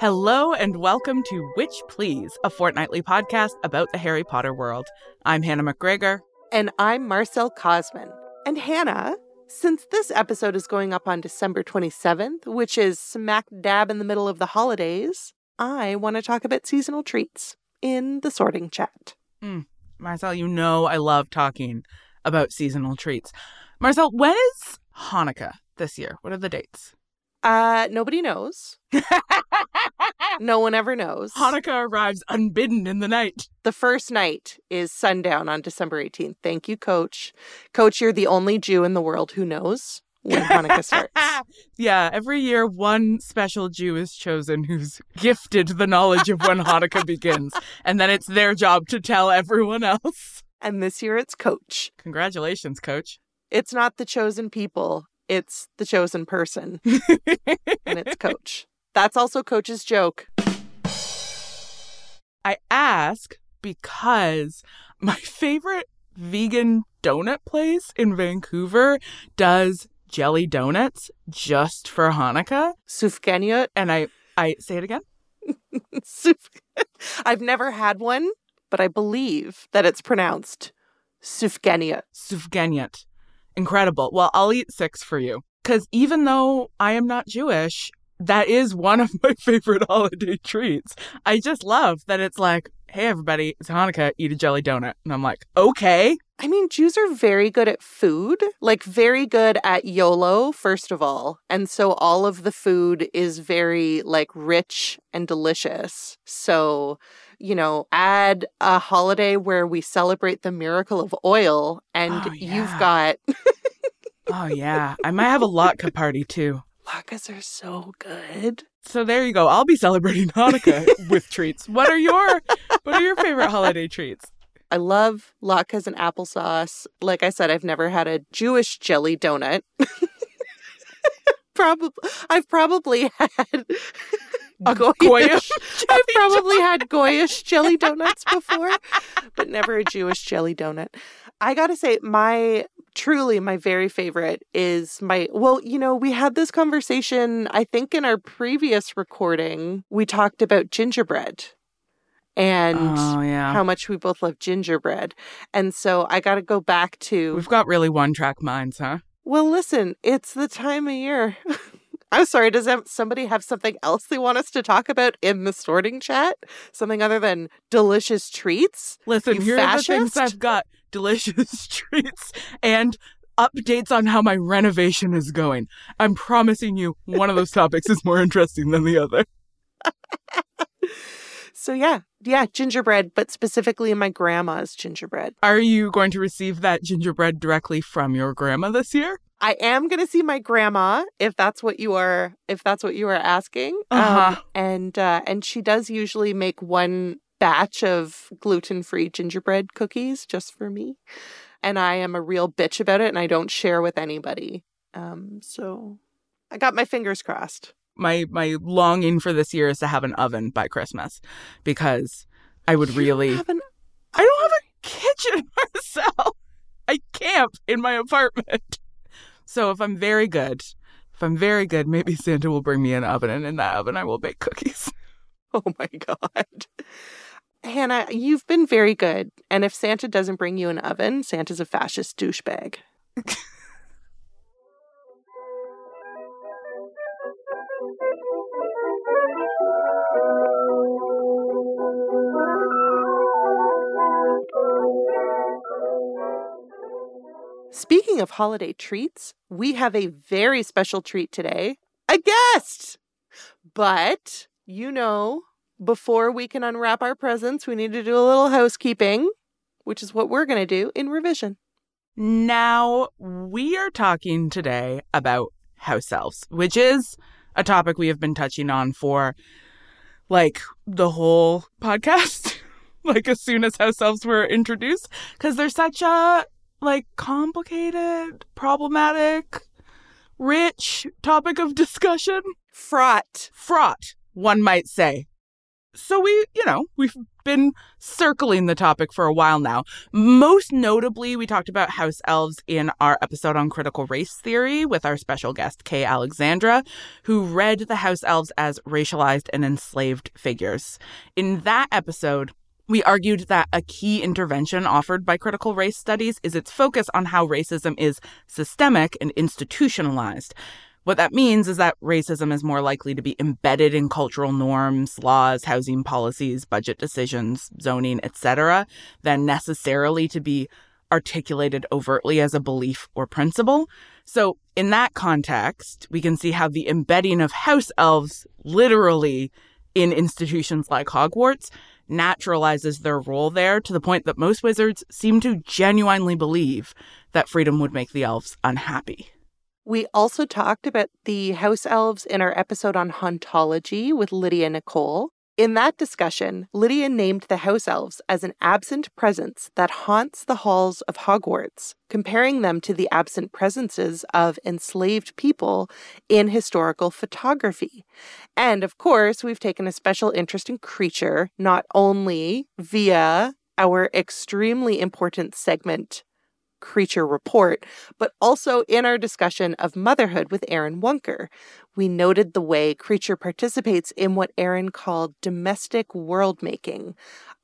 Hello and welcome to Witch Please, a fortnightly podcast about the Harry Potter world. I'm Hannah McGregor. And I'm Marcelle Kosman. And Hannah, since this episode is going up on December 27th, which is smack dab in the middle of the holidays, I want to talk about seasonal treats in the sorting chat. Mm, Marcelle, you know I love talking about seasonal treats. Marcelle, when is Hanukkah this year? What are the dates? Uh, nobody knows. no one ever knows. Hanukkah arrives unbidden in the night. The first night is sundown on December 18th. Thank you, Coach. Coach, you're the only Jew in the world who knows when Hanukkah starts. yeah, every year one special Jew is chosen who's gifted the knowledge of when Hanukkah begins, and then it's their job to tell everyone else. And this year it's Coach. Congratulations, Coach. It's not the chosen people, it's the chosen person. and it's Coach. That's also Coach's joke. I ask because my favorite vegan donut place in Vancouver does jelly donuts just for Hanukkah. Sufganiyot. And I, I say it again. I've never had one, but I believe that it's pronounced Sufganiyot. Sufganiyot. Incredible. Well, I'll eat six for you. Because even though I am not Jewish, that is one of my favorite holiday treats. I just love that it's like, hey, everybody, it's Hanukkah, eat a jelly donut. And I'm like, okay. I mean, Jews are very good at food, like very good at YOLO, first of all. And so all of the food is very like rich and delicious. So, you know, add a holiday where we celebrate the miracle of oil and oh, yeah. you've got. oh, yeah. I might have a latke party too. Latkes are so good. So there you go. I'll be celebrating Hanukkah with treats. What are your what are your favorite holiday treats? I love latkes and applesauce. Like I said, I've never had a Jewish jelly donut. probably I've probably had a goyish. goyish I've probably had goyish jelly donuts before, but never a Jewish jelly donut. I got to say my truly my very favorite is my well you know we had this conversation i think in our previous recording we talked about gingerbread and oh, yeah. how much we both love gingerbread and so i got to go back to we've got really one track minds huh well listen it's the time of year I'm sorry, does somebody have something else they want us to talk about in the sorting chat? Something other than delicious treats? Listen, you here fascist? are the things I've got delicious treats and updates on how my renovation is going. I'm promising you one of those topics is more interesting than the other. So yeah, yeah, gingerbread, but specifically my grandma's gingerbread. Are you going to receive that gingerbread directly from your grandma this year? I am going to see my grandma if that's what you are if that's what you are asking. Uh-huh. Um, and uh, and she does usually make one batch of gluten-free gingerbread cookies just for me. And I am a real bitch about it and I don't share with anybody. Um, so I got my fingers crossed. My my longing for this year is to have an oven by Christmas because I would really Have an- I don't have a kitchen, Marcelle. I camp in my apartment. So if I'm very good, if I'm very good, maybe Santa will bring me an oven, and in that oven I will bake cookies. Oh my God. Hannah, you've been very good. And if Santa doesn't bring you an oven, Santa's a fascist douchebag. Speaking of holiday treats, we have a very special treat today a guest. But, you know, before we can unwrap our presents, we need to do a little housekeeping, which is what we're going to do in revision. Now, we are talking today about house elves, which is a topic we have been touching on for like the whole podcast. like as soon as house elves were introduced, because they're such a like complicated, problematic, rich topic of discussion. Fraught. Fraught, one might say. So we, you know, we've been circling the topic for a while now. Most notably, we talked about house elves in our episode on critical race theory with our special guest, Kay Alexandra, who read the house elves as racialized and enslaved figures. In that episode, we argued that a key intervention offered by critical race studies is its focus on how racism is systemic and institutionalized. What that means is that racism is more likely to be embedded in cultural norms, laws, housing policies, budget decisions, zoning, etc., than necessarily to be articulated overtly as a belief or principle. So, in that context, we can see how the embedding of house elves literally in institutions like Hogwarts naturalizes their role there to the point that most wizards seem to genuinely believe that freedom would make the elves unhappy. We also talked about the house elves in our episode on hauntology with Lydia Nicole. In that discussion, Lydia named the house elves as an absent presence that haunts the halls of Hogwarts, comparing them to the absent presences of enslaved people in historical photography. And of course, we've taken a special interest in Kreacher, not only via our extremely important segment Kreacher Report, but also in our discussion of motherhood with Erin Wunker. We noted the way Kreacher participates in what Erin called domestic world making,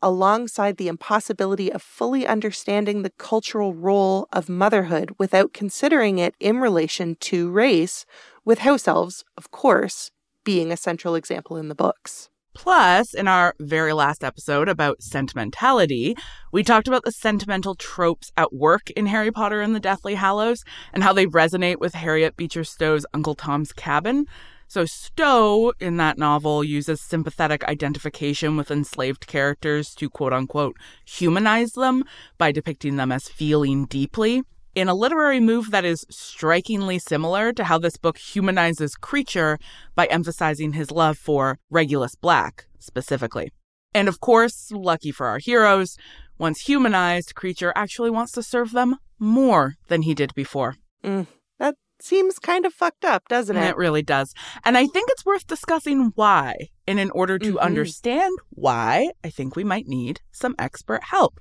alongside the impossibility of fully understanding the cultural role of motherhood without considering it in relation to race, with house elves, of course, being a central example in the books. Plus, in our very last episode about sentimentality, we talked about the sentimental tropes at work in Harry Potter and the Deathly Hallows and how they resonate with Harriet Beecher Stowe's Uncle Tom's Cabin. So, Stowe in that novel uses sympathetic identification with enslaved characters to quote unquote humanize them by depicting them as feeling deeply in a literary move that is strikingly similar to how this book humanizes Kreacher by emphasizing his love for Regulus Black specifically. And of course, lucky for our heroes, once humanized, Kreacher actually wants to serve them more than he did before. Mm, that seems kind of fucked up, doesn't it? It really does. And I think it's worth discussing why. And in order to Mhm. understand why, I think we might need some expert help.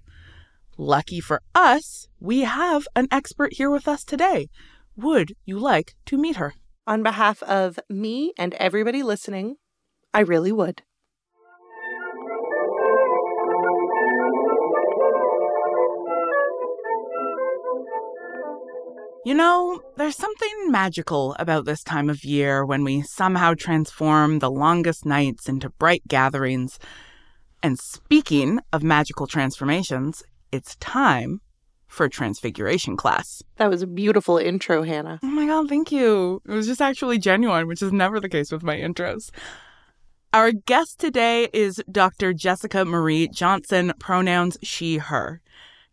Lucky for us, we have an expert here with us today. Would you like to meet her? On behalf of me and everybody listening, I really would. You know, there's something magical about this time of year when we somehow transform the longest nights into bright gatherings. And speaking of magical transformations, it's time for Transfiguration class. That was a beautiful intro, Hannah. Oh my God, thank you. It was just actually genuine, which is never the case with my intros. Our guest today is Dr. Jessica Marie Johnson, pronouns she, her.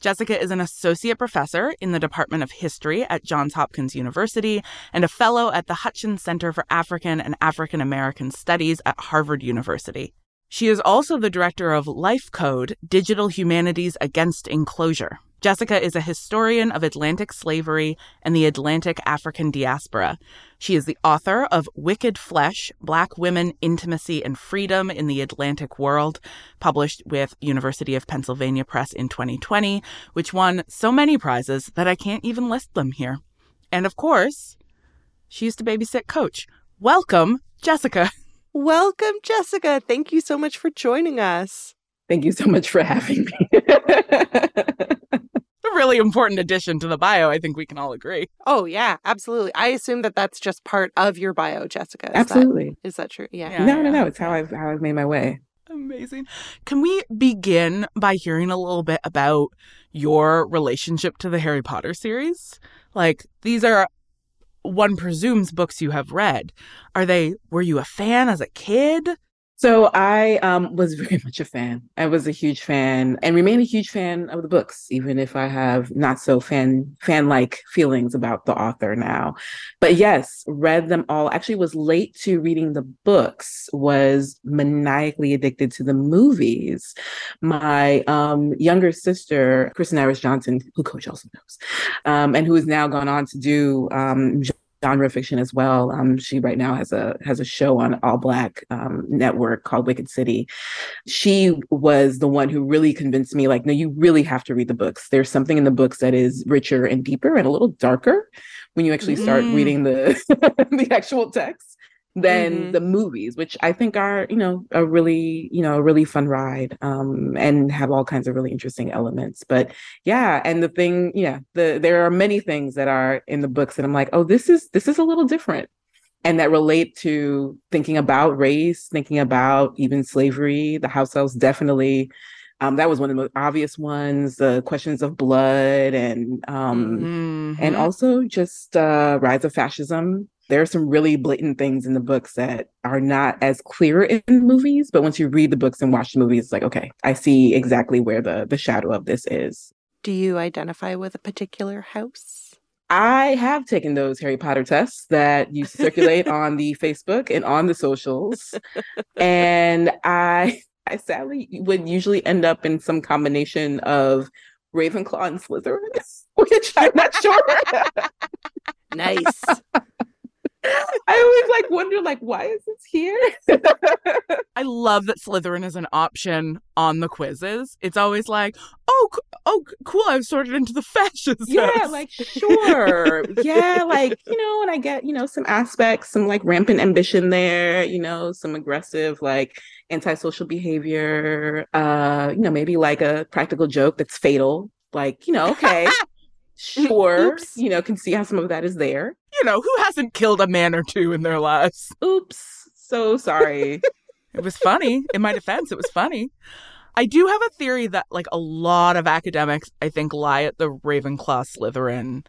Jessica is an associate professor in the Department of History at Johns Hopkins University and a fellow at the Hutchins Center for African and African American Studies at Harvard University. She is also the director of Life Code Digital Humanities Against Enclosure. Jessica is a historian of Atlantic slavery and the Atlantic African diaspora. She is the author of Wicked Flesh Black Women, Intimacy, and Freedom in the Atlantic World, published with University of Pennsylvania Press in 2020, which won so many prizes that I can't even list them here. And of course, she used to babysit Coach. Welcome, Jessica. Welcome, Jessica. Thank you so much for joining us. Thank you so much for having me. a really important addition to the bio. I think we can all agree. Oh yeah, absolutely. I assume that that's just part of your bio, Jessica. Is absolutely. That, is that true? Yeah. yeah no, yeah. no, no. It's how I've how I've made my way. Amazing. Can we begin by hearing a little bit about your relationship to the Harry Potter series? Like these are one presumes books you have read. Are they were you a fan as a kid? So I um, was very much a fan. I was a huge fan and remain a huge fan of the books, even if I have not so fan fan like feelings about the author now. But yes, read them all. Actually, was late to reading the books. Was maniacally addicted to the movies. My um, younger sister, Kristen Iris Johnson, who Coach also knows, um, and who has now gone on to do um, genre fiction as well. Um, she right now has a has a show on ALLBLK um, network called Wicked City. She was the one who really convinced me, like, no, you really have to read the books. There's something in the books that is richer and deeper and a little darker when you actually start mm. reading the the actual text than mm-hmm. the movies, which I think are, you know, a really, you know, a really fun ride um, and have all kinds of really interesting elements. But yeah, and the thing, yeah, the there are many things that are in the books that I'm like, oh, this is this is a little different. And that relate to thinking about race, thinking about even slavery. The house elves definitely um, that was one of the most obvious ones. The questions of blood and um, mm-hmm. and also just uh, rise of fascism there are some really blatant things in the books that are not as clear in movies but once you read the books and watch the movies it's like okay i see exactly where the the shadow of this is. Do you identify with a particular house? I have taken those harry potter tests that you circulate on the facebook and on the socials. And i i sadly would usually end up in some combination of ravenclaw and slytherin which i'm not sure. Nice I always like wonder like why is this here? I love that Slytherin is an option on the quizzes. It's always like, "Oh, oh cool, I've sorted into the fascist." Yeah, like sure. yeah, like, you know, and I get, you know, some aspects, some like rampant ambition there, you know, some aggressive like antisocial behavior, uh, you know, maybe like a practical joke that's fatal. Like, you know, okay. sure, Oops. you know, can see how some of that is there you know, who hasn't killed a man or two in their lives? Oops. So sorry. it was funny. In my defense, it was funny. I do have a theory that, like, a lot of academics, I think, lie at the Ravenclaw Slytherin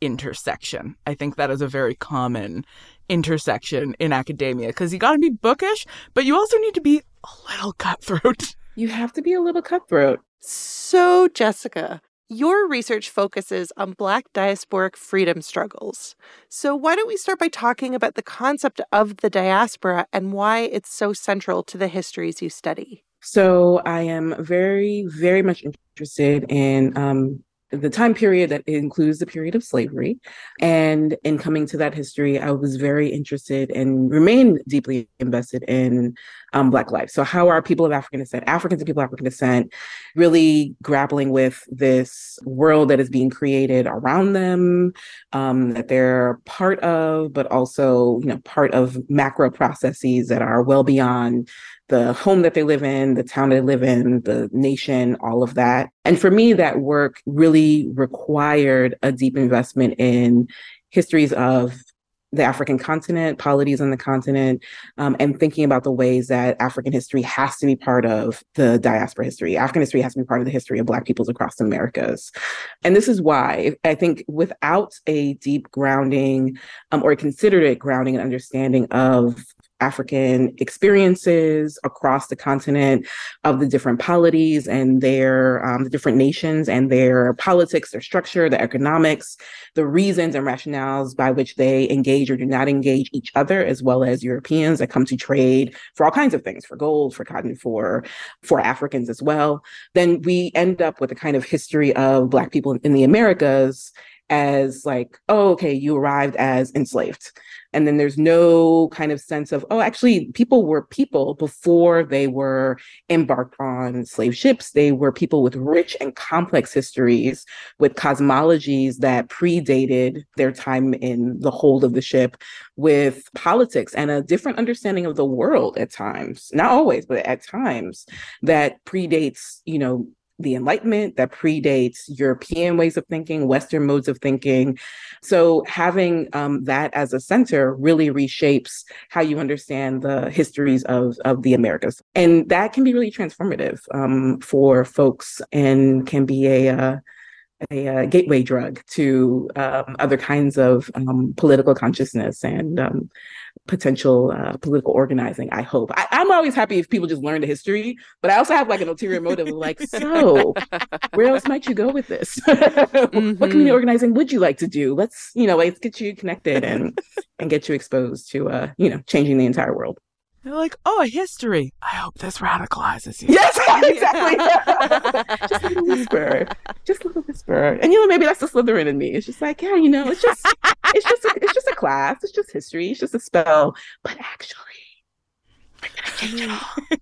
intersection. I think that is a very common intersection in academia because you got to be bookish, but you also need to be a little cutthroat. You have to be a little cutthroat. So, Jessica, your research focuses on Black diasporic freedom struggles. So, why don't we start by talking about the concept of the diaspora and why it's so central to the histories you study? So, I am very, very much interested in um, the time period that includes the period of slavery. And in coming to that history, I was very interested and remain deeply invested in um, Black life. So, how are people of African descent, Africans and people of African descent, really grappling with this world that is being created around them, um, that they're part of, but also, you know, part of macro processes that are well beyond the home that they live in, the town they live in, the nation, all of that. And for me, that work really required a deep investment in histories of the African continent, polities on the continent, um, and thinking about the ways that African history has to be part of the diaspora history. African history has to be part of the history of Black peoples across the Americas. And this is why I think without a deep grounding um, or considered grounding and understanding of African experiences across the continent of the different polities and their um, the different nations and their politics, their structure, their economics, the reasons and rationales by which they engage or do not engage each other, as well as Europeans that come to trade for all kinds of things, for gold, for cotton, for for Africans as well. Then we end up with a kind of history of Black people in the Americas as like, oh, okay, you arrived as enslaved. And then there's no kind of sense of, oh, actually, people were people before they were embarked on slave ships. They were people with rich and complex histories, with cosmologies that predated their time in the hold of the ship, with politics and a different understanding of the world at times, not always, but at times that predates, you know, the Enlightenment that predates European ways of thinking, Western modes of thinking. So having um, that as a center really reshapes how you understand the histories of, of the Americas. And that can be really transformative um, for folks and can be a, uh, a, a, gateway drug to um, other kinds of um, political consciousness and um, potential uh, political organizing. I hope. I, am always happy if people just learn the history, but I also have like an ulterior motive of like, so where else might you go with this? mm-hmm. What community organizing would you like to do? Let's you know, let's get you connected and and get you exposed to uh, you know, changing the entire world. They're like, oh, a history. I hope this radicalizes you. Yes, exactly. just a little whisper. Just a little whisper. And you know, maybe that's the Slytherin in me. It's just like, yeah, you know, it's just it's just a, it's just a class. It's just history. It's just a spell. But actually, we're gonna change it all.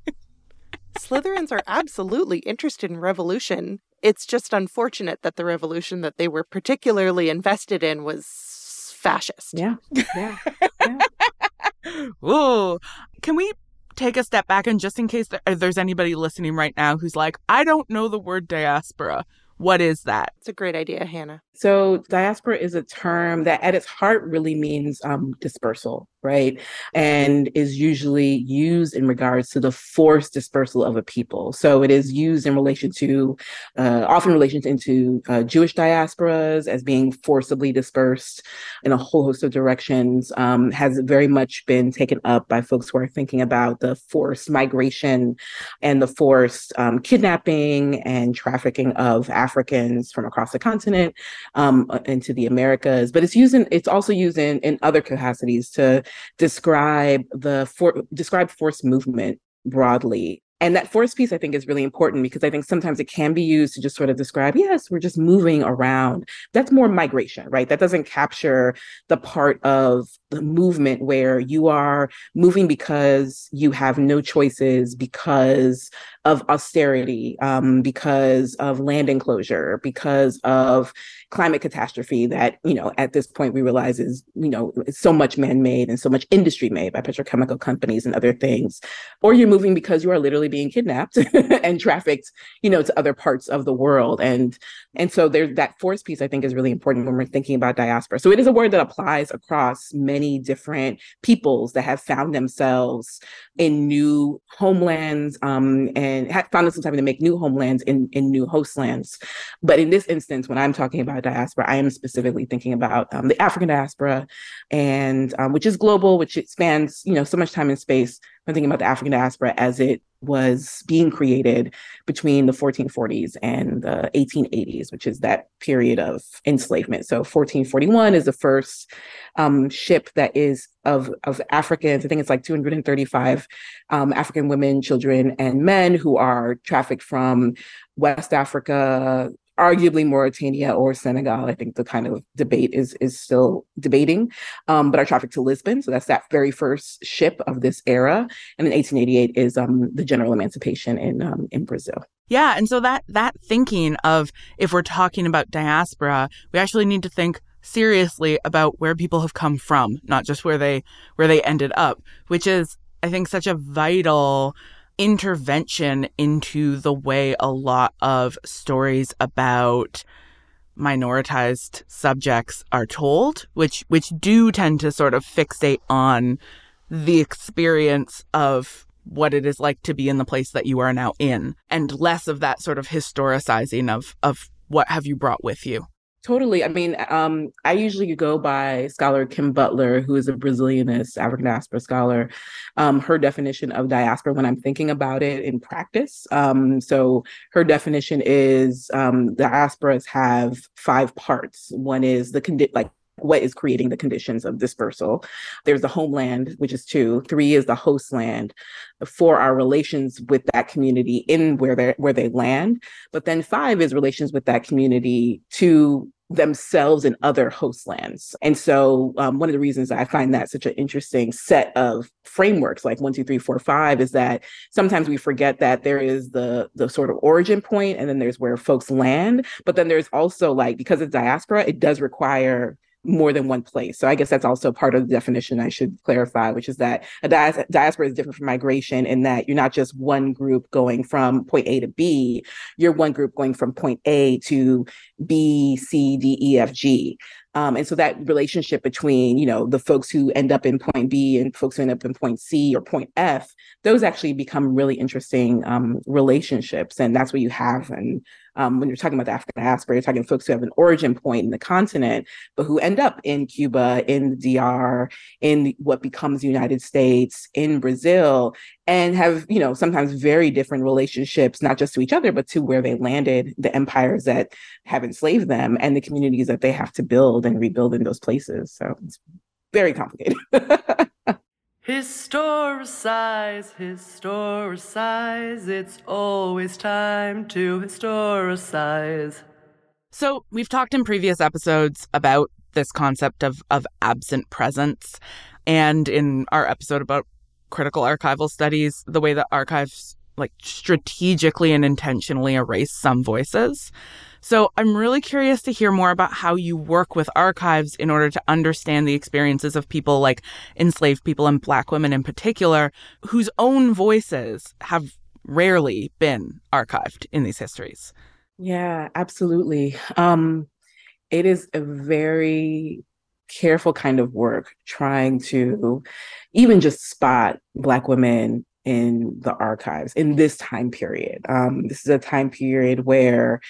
Slytherins are absolutely interested in revolution. It's just unfortunate that the revolution that they were particularly invested in was fascist. Yeah. Yeah. yeah. Ooh. Can we take a step back and just in case there's anybody listening right now who's like, I don't know the word diaspora. What is that? It's a great idea, Hannah. So, diaspora is a term that at its heart really means um, dispersal, right? And is usually used in regards to the forced dispersal of a people. So, it is used in relation to, uh, often relations into uh, Jewish diasporas as being forcibly dispersed in a whole host of directions, um, has very much been taken up by folks who are thinking about the forced migration and the forced um, kidnapping and trafficking of Africans from across the continent um, uh, into the Americas, but it's used in, it's also used in, in other capacities to describe the for, describe forced movement broadly and that force piece, I think, is really important because I think sometimes it can be used to just sort of describe, yes, we're just moving around. That's more migration, right? That doesn't capture the part of movement where you are moving because you have no choices, because of austerity, um, because of land enclosure, because of climate catastrophe that, you know, at this point we realize is, you know, so much man-made and so much industry made by petrochemical companies and other things. Or you're moving because you are literally being kidnapped and trafficked, you know, to other parts of the world. And and so there's that force piece I think is really important when we're thinking about diaspora. So it is a word that applies across many different peoples that have found themselves in new homelands um, and found themselves having to make new homelands in, in new host lands. But in this instance, when I'm talking about diaspora, I am specifically thinking about um, the African diaspora, and um, which is global, which spans you know so much time and space. I'm thinking about the African diaspora as it was being created between the 1440s and the 1880s, which is that period of enslavement. So 1441 is the first um, ship that is of of Africans. I think it's like 235 um, African women, children, and men who are trafficked from West Africa, arguably Mauritania or Senegal. I think the kind of debate is is still debating, um, but are trafficked to Lisbon. So that's that very first ship of this era. And in 1888 is um, the general emancipation in um, in Brazil. Yeah, and so that that thinking of if we're talking about diaspora, we actually need to think seriously about where people have come from, not just where they where they ended up, which is I think such a vital intervention into the way a lot of stories about minoritized subjects are told, which which do tend to sort of fixate on the experience of what it is like to be in the place that you are now in and less of that sort of historicizing of of what have you brought with you. Totally. I mean, um, I usually go by scholar Kim Butler, who is a Brazilianist, African diaspora scholar. Um, her definition of diaspora, when I'm thinking about it in practice, um, so her definition is um, diasporas have five parts. One is the condi- like what is creating the conditions of dispersal. There's the homeland, which is two. Three is the host land. Four are relations with that community in where they where they land. But then five is relations with that community to themselves and other host lands. And so, um, one of the reasons I find that such an interesting set of frameworks, like one, two, three, four, five, is that sometimes we forget that there is the the sort of origin point, and then there's where folks land. But then there's also like because it's diaspora, it does require more than one place. So I guess that's also part of the definition I should clarify, which is that a dias- diaspora is different from migration in that you're not just one group going from point A to B, you're one group going from point A to B, C, D, E, F, G. Um, and so that relationship between, you know, the folks who end up in point B and folks who end up in point C or point F, those actually become really interesting um, relationships. And that's what you have. And um, when you're talking about the African diaspora, you're talking folks who have an origin point in the continent, but who end up in Cuba, in the DR, in what becomes the United States, in Brazil, and have, you know, sometimes very different relationships, not just to each other, but to where they landed, the empires that have enslaved them, and the communities that they have to build and rebuild in those places. So it's very complicated. Historicize, historicize, it's always time to historicize. So, we've talked in previous episodes about this concept of, of absent presence. And in our episode about critical archival studies, the way that archives like strategically and intentionally erase some voices. So I'm really curious to hear more about how you work with archives in order to understand the experiences of people like enslaved people and black women in particular, whose own voices have rarely been archived in these histories. Yeah, absolutely. Um, it is a very careful kind of work trying to even just spot Black women in the archives in this time period. Um, this is a time period where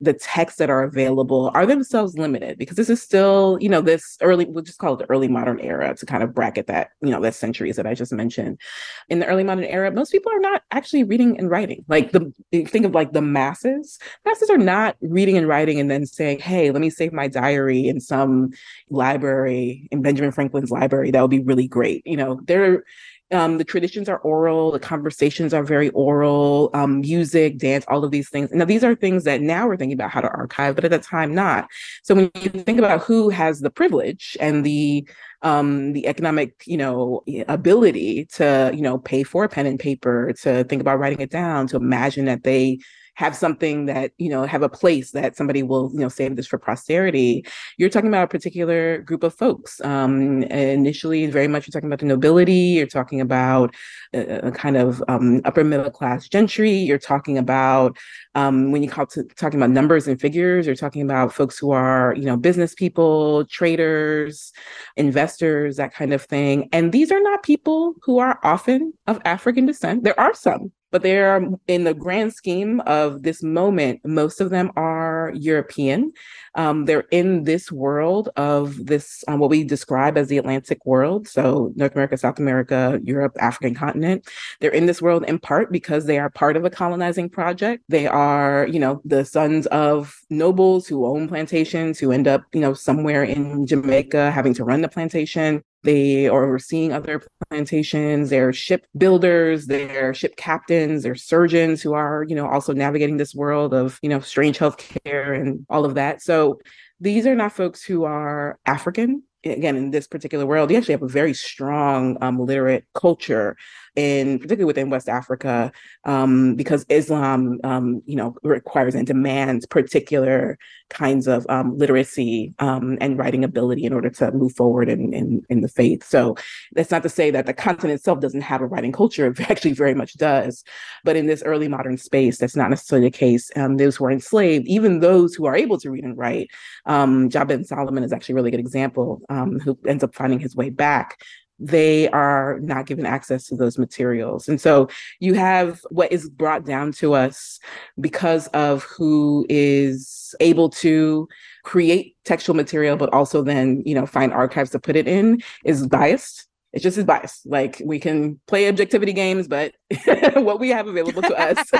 the texts that are available are themselves limited because this is still, you know, this early, we'll just call it the early modern era to kind of bracket that, you know, that centuries that I just mentioned. In the early modern era, most people are not actually reading and writing. Like the, think of like the masses, masses are not reading and writing and then saying, hey, let me save my diary in some library, in Benjamin Franklin's library. That would be really great. You know, they're, um, the traditions are oral, the conversations are very oral, um, music, dance, all of these things. Now, these are things that now we're thinking about how to archive, but at the time, not. So when you think about who has the privilege and the um, the economic, you know, ability to, you know, pay for a pen and paper, to think about writing it down, to imagine that they have something that you know have a place that somebody will you know save this for posterity you're talking about a particular group of folks. Um, initially very much you're talking about the nobility you're talking about a, a kind of um, upper middle class gentry you're talking about um, when you call to talking about numbers and figures you're talking about folks who are you know business people traders investors that kind of thing. And these are not people who are often of african descent. There are some but they are in the grand scheme of this moment most of them are european. Um, they're in this world of this um, what we describe as the atlantic world. So north america south america europe african continent. They're in this world in part because they are part of a colonizing project. They are you know the sons of nobles who own plantations who end up you know somewhere in jamaica having to run the plantation they are overseeing other plantations. They're ship builders, they're ship captains, they're surgeons who are, you know, also navigating this world of, you know, strange healthcare and all of that. So these are not folks who are African. Again, in this particular world, you actually have a very strong um, literate culture in particularly within West Africa, um, because Islam, um, you know, requires and demands particular kinds of um, literacy um, and writing ability in order to move forward in, in, in the faith. So that's not to say that the continent itself doesn't have a writing culture. It actually very much does. But in this early modern space, that's not necessarily the case. Um, those who are enslaved, even those who are able to read and write, um, Job ben Solomon is actually a really good example, um, who ends up finding his way back they are not given access to those materials. And so you have what is brought down to us because of who is is able to create textual material, but also then, you know, find archives to put it in is biased. It's just as biased. Like we can play objectivity games, but what we have available to us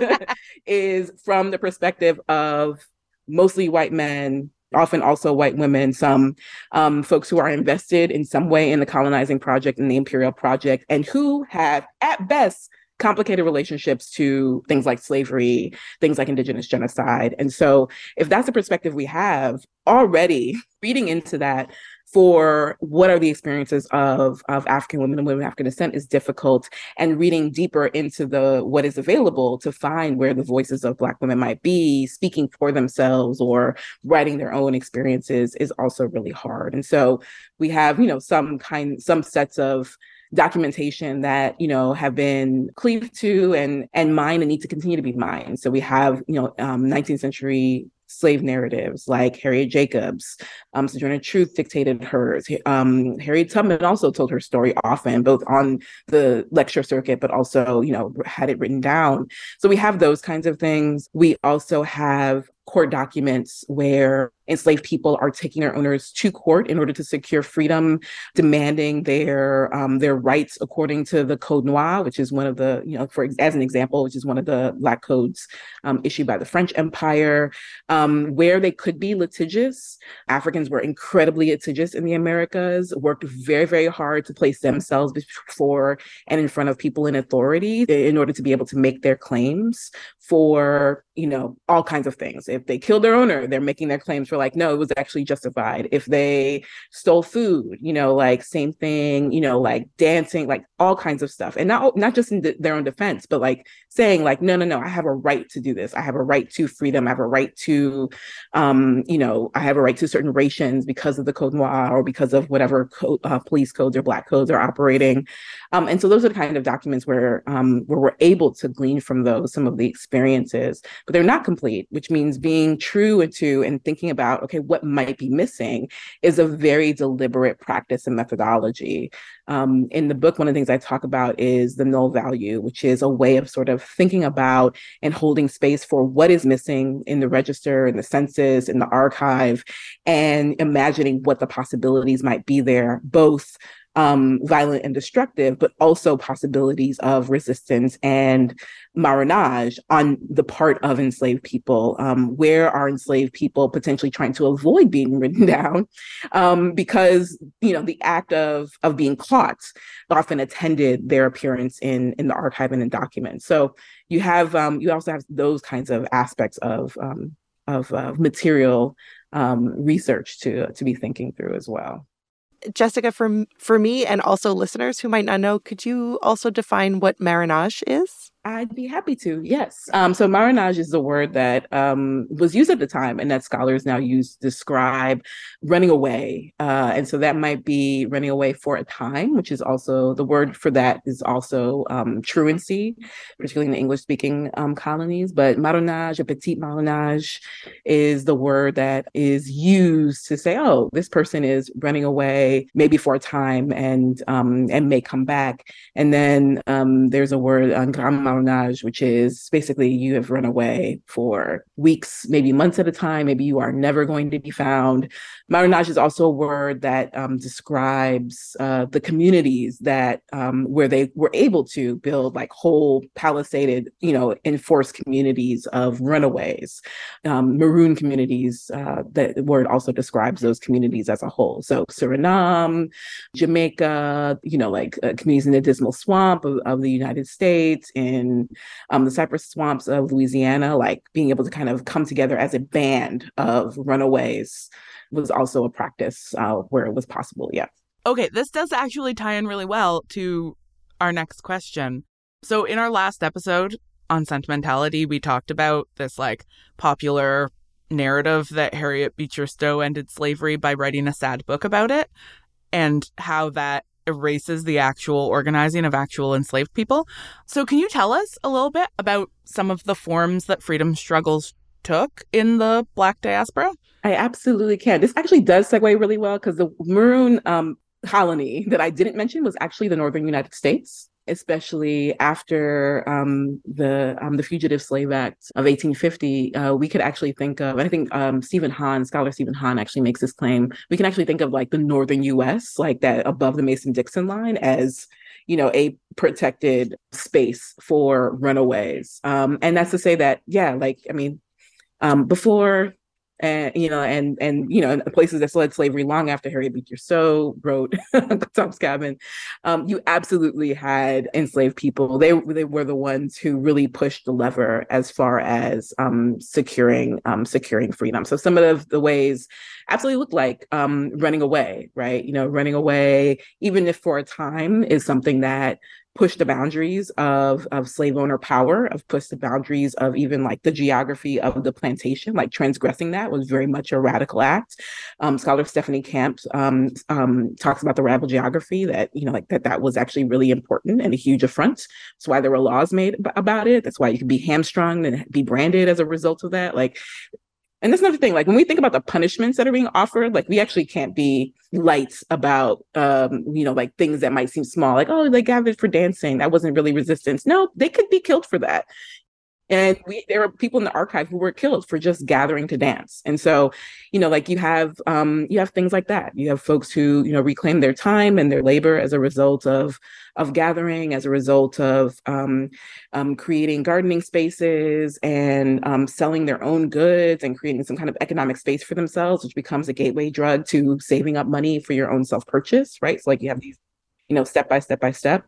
is from the perspective of mostly white men often also white women, some um, folks who are invested in some way in the colonizing project and the imperial project, and who have, at best, complicated relationships to things like slavery, things like indigenous genocide. And so, if that's the perspective we have already, reading into that, for what are the experiences of, of African women and women of African descent is difficult. And reading deeper into the what is available to find where the voices of Black women might be speaking for themselves or writing their own experiences is also really hard. And so we have, you know, some kind, some sets of documentation that you know have been cleaved to and and mined and need to continue to be mined so we have you know um, 19th century slave narratives like Harriet Jacobs, um, Sojourner Truth dictated hers. Um, Harriet Tubman also told her story often, both on the lecture circuit, but also, you know, had it written down. So we have those kinds of things. We also have court documents where enslaved people are taking their owners to court in order to secure freedom, demanding their um, their rights according to the Code Noir, which is one of the you know for as an example, which is one of the black codes um, issued by the French Empire, um, where they could be litigious. Africans were incredibly litigious in the Americas, worked very very hard to place themselves before and in front of people in authority in order to be able to make their claims for you know all kinds of things. If they killed their owner, they're making their claims for like, no, it was actually justified. If they stole food, you know, like same thing, you know, like dancing, like all kinds of stuff. And not not just in the, their own defense, but like saying like, no, no, no, I have a right to do this. I have a right to freedom. I have a right to, um, you know, I have a right to certain rations because of the Code Noir or because of whatever co- uh, police codes or black codes are operating. Um, and so those are the kind of documents where um, where we're able to glean from those some of the experiences, but they're not complete, which means being true into and thinking about okay, what might be missing is a very deliberate practice and methodology. Um, in the book, one of the things I talk about is the null value, which is a way of sort of thinking about and holding space for what is missing in the register, in the census, in the archive, and imagining what the possibilities might be there, both um, violent and destructive, but also possibilities of resistance and marronage on the part of enslaved people. Um, where are enslaved people potentially trying to avoid being written down? Um, because you know the act of of being caught often attended their appearance in in the archive and in documents. So you have um, you also have those kinds of aspects of um, of uh, material um, research to to be thinking through as well. Jessica, for for me and also listeners who might not know, could you also define what marronage is? I'd be happy to. Yes. Um, so marronage is the word that um, was used at the time, and that scholars now use to describe running away. Uh, and so that might be running away for a time, which is also the word for that is also um, truancy, particularly in the English-speaking um, colonies. But marronage, a petit marronage, is the word that is used to say, "Oh, this person is running away, maybe for a time, and um, and may come back." And then um, there's a word, uh, marronage, which is basically you have run away for weeks, maybe months at a time. Maybe you are never going to be found. Marronage is also a word that um, describes uh, the communities that um, where they were able to build like whole palisaded, you know, enforced communities of runaways, um, maroon communities. Uh, that word also describes those communities as a whole. So Suriname, Jamaica, you know, like uh, communities in the Dismal Swamp of, of the United States, in in um, the cypress swamps of Louisiana, like being able to kind of come together as a band of runaways was also a practice uh, where it was possible. Yeah. Okay, this does actually tie in really well to our next question. So, in our last episode on sentimentality, we talked about this like popular narrative that Harriet Beecher Stowe ended slavery by writing a sad book about it and how that erases the actual organizing of actual enslaved people. So, can you tell us a little bit about some of the forms that freedom struggles took in the Black diaspora? I absolutely can. This actually does segue really well because the Maroon um, colony that I didn't mention was actually the Northern United States. Especially after um, the um, the Fugitive Slave Act of 1850, uh, we could actually think of. I think um, Steven Hahn, scholar Steven Hahn, actually makes this claim. We can actually think of like the northern U.S., like that above the Mason-Dixon line, as you know a protected space for runaways. Um, and that's to say that, yeah, like I mean, um, before and you know, and and you know, places that still had slavery long after Harriet Beecher Stowe wrote Tom's Cabin, um, you absolutely had enslaved people. They they were the ones who really pushed the lever as far as um, securing um, securing freedom. So some of the, ways absolutely look like um, running away, right? You know, running away, even if for a time, is something that push the boundaries of of slave owner power, of push the boundaries of even like the geography of the plantation. Like transgressing that was very much a radical act. Um, scholar Stephanie Camp um, um, talks about the radical geography that you know like that that was actually really important and a huge affront. That's why there were laws made about it. That's why you could be hamstrung and be branded as a result of that. Like and that's another thing like when we think about the punishments that are being offered like we actually can't be light about um you know like things that might seem small like oh they gathered for dancing that wasn't really resistance. No they could be killed for that and we there are people in the archive who were killed for just gathering to dance. And so you know like you have um you have things like that. You have folks who you know reclaim their time and their labor as a result of of gathering as a result of um, um, creating gardening spaces and um, selling their own goods and creating some kind of economic space for themselves which becomes a gateway drug to saving up money for your own self-purchase right? So like you have these you know, step by step by step.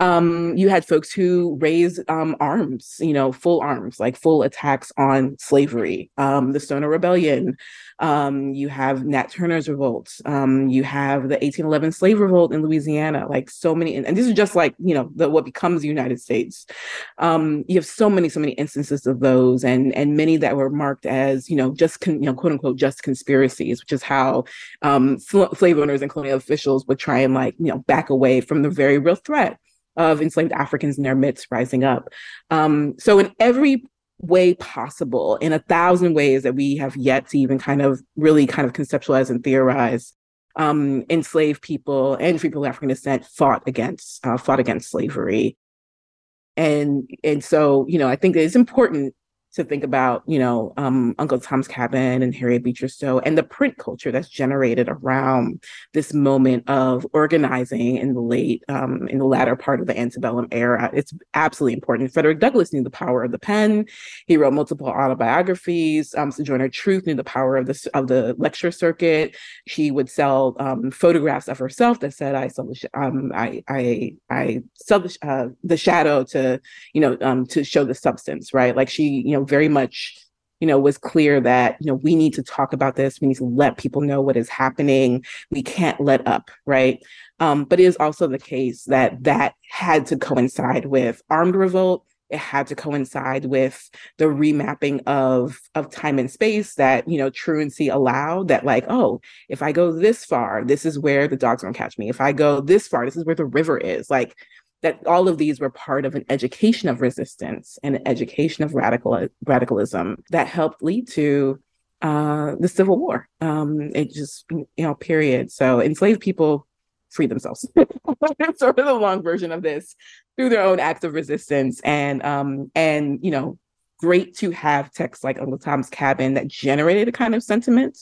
Um, you had folks who raised um, arms, you know, full arms, like full attacks on slavery. Um, the Stono Rebellion. Um, you have Nat Turner's revolt. Um, you have the 1811 slave revolt in Louisiana. Like so many, and, and these are just like you know the, what becomes the United States. Um, you have so many, so many instances of those, and and many that were marked as you know just con, you know quote unquote just conspiracies, which is how slave owners and colonial officials would try and like you know back away from the very real threat of enslaved Africans in their midst rising up. Um, so, in every way possible, in a thousand ways that we have yet to even kind of really kind of conceptualize and theorize, um, enslaved people and people of African descent fought against uh, fought against slavery. And and so, you know, I think it's important to think about, you know, um, Uncle Tom's Cabin and Harriet Beecher Stowe and the print culture that's generated around this moment of organizing in the late, um, in the latter part of the antebellum era. It's absolutely important. Frederick Douglass knew the power of the pen. He wrote multiple autobiographies. Um, Sojourner Truth knew the power of the of the lecture circuit. She would sell um, photographs of herself that said, "I sell the sh- um, I I I sell the, sh- uh, the shadow to you know um, to show the substance." Right, like she you know very much you know was clear that you know we need to talk about this. We need to let people know what is happening. We can't let up right? Um, but it is also the case that that had to coincide with armed revolt. It had to coincide with the remapping of of time and space that you know truancy allowed that like oh if i go this far this is where the dogs won't catch me. If i go this far this is where the river is. Like that all of these were part of an education of resistance and an education of radical radicalism that helped lead to uh, the Civil War. Um, it just you know period. So enslaved people free themselves. sort of the long version of this through their own acts of resistance and um, and you know great to have texts like Uncle Tom's Cabin that generated a kind of sentiment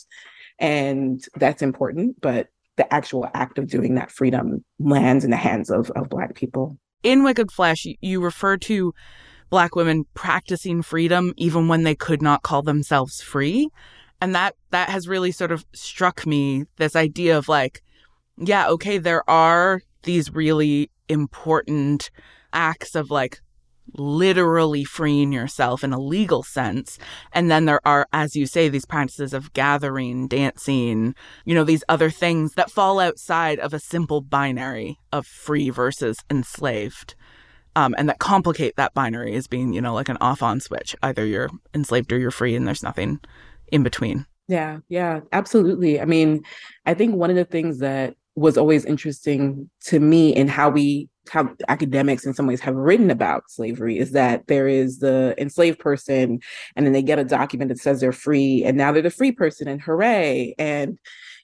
and that's important but the actual act of doing that freedom lands in the hands of, of Black people. In Wicked Flesh, you refer to Black women practicing freedom even when they could not call themselves free. And that that has really sort of struck me this idea of like, yeah, okay, there are these really important acts of like literally freeing yourself in a legal sense. And then there are, as you say, these practices of gathering, dancing, you know, these other things that fall outside of a simple binary of free versus enslaved. Um, and that complicate that binary as being, you know, like an off on switch. Either you're enslaved or you're free, and there's nothing in between. Yeah, yeah, absolutely. I mean, I think one of the things that was always interesting to me in how we how academics in some ways have written about slavery is that there is the enslaved person and then they get a document that says they're free and now they're the free person and hooray. And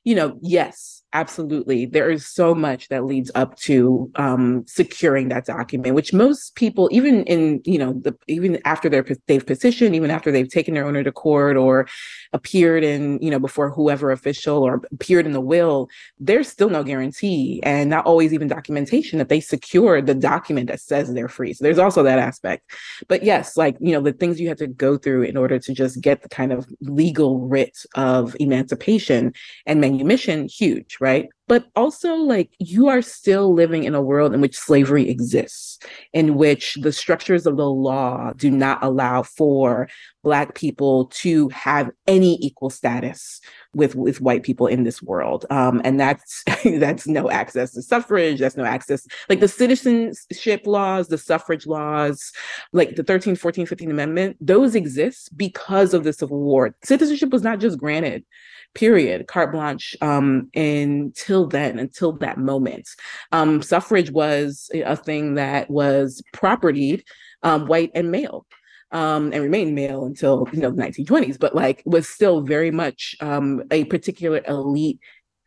you know yes absolutely. There is so much that leads up to um, securing that document which most people even in you know the even after they're they've petitioned even after they've taken their owner to court or appeared in you know before whoever official or appeared in the will there's still no guarantee and not always even documentation that they secure the document that says they're free. So there's also that aspect. But yes like you know the things you have to go through in order to just get the kind of legal writ of emancipation and manumission huge right? But also, like, you are still living in a world in which slavery exists, in which the structures of the law do not allow for Black people to have any equal status with, with white people in this world. Um, and that's that's no access to suffrage, that's no access, like the citizenship laws, the suffrage laws, like the 13th, 14th, 15th Amendment, those exist because of the Civil War. Citizenship was not just granted period, carte blanche um, until then, until that moment. Um, suffrage was a thing that was propertied um, white and male. Um, and remained male until you know the 1920s, but like was still very much um, a particular elite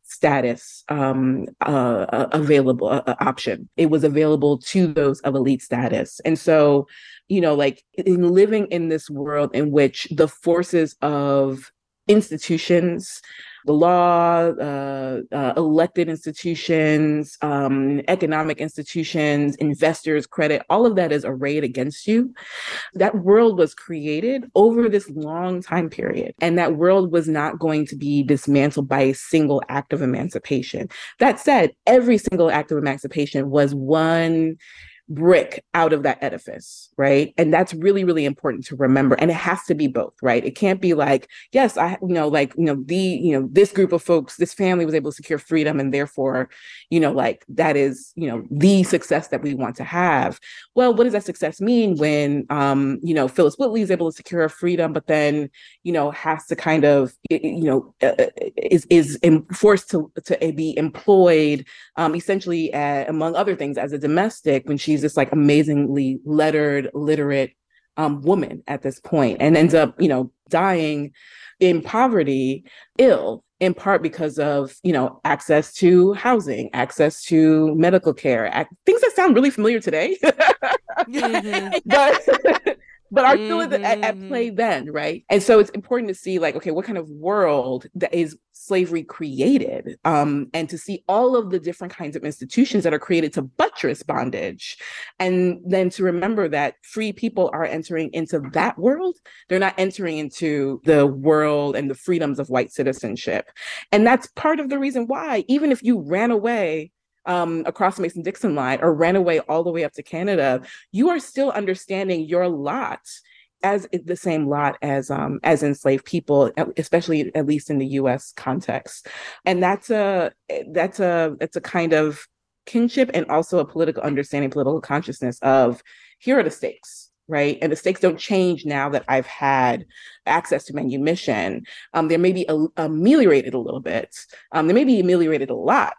status um, uh, uh available uh, uh, option. It was available to those of elite status, and so you know, like in living in this world in which the forces of institutions, the law, uh, uh, elected institutions, um, economic institutions, investors, credit, all of that is arrayed against you. That world was created over this long time period. And that world was not going to be dismantled by a single act of emancipation. That said, every single act of emancipation was one brick out of that edifice, right? And that's really, really important to remember. And it has to be both, right? It can't be like, yes, I, you know, like, you know, the, you know, this group of folks, this family was able to secure freedom and therefore, you know, like that is, you know, the success that we want to have. Well, what does that success mean when, um, you know, Phillis Wheatley is able to secure freedom, but then, you know, has to kind of, you know, uh, uh, is, is forced to, to be employed, um, essentially, uh, among other things, as a domestic when she's this like amazingly lettered, literate um, woman at this point and ends up, you know, dying in poverty, ill in part because of you know access to housing access to medical care ac- things that sound really familiar today mm-hmm. but but are still mm-hmm. at, at, play mm-hmm. then, right? And so it's important to see, like, okay, what kind of world that is slavery created, um, and to see all of the different kinds of institutions that are created to buttress bondage, and then to remember that free people are entering into that world; they're not entering into the world and the freedoms of white citizenship, and that's part of the reason why, even if you ran away um, across the Mason Dixon line or ran away all the way up to Canada, you are still understanding your lot as the same lot as um, as enslaved people, especially at least in the U.S. context, and that's a that's a it's a kind of kinship and also a political understanding, political consciousness of here are the stakes. Right. And the stakes don't change now that I've had access to manumission. Um, they may be ameliorated a little bit. Um, they may be ameliorated a lot,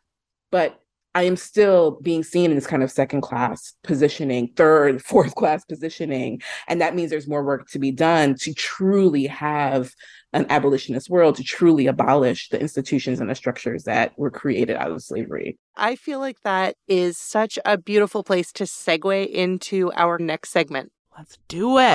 but I am still being seen in this kind of second class positioning, third, fourth class positioning. And that means there's more work to be done to truly have an abolitionist world, to truly abolish the institutions and the structures that were created out of slavery. I feel like that is such a beautiful place to segue into our next segment. Let's do it.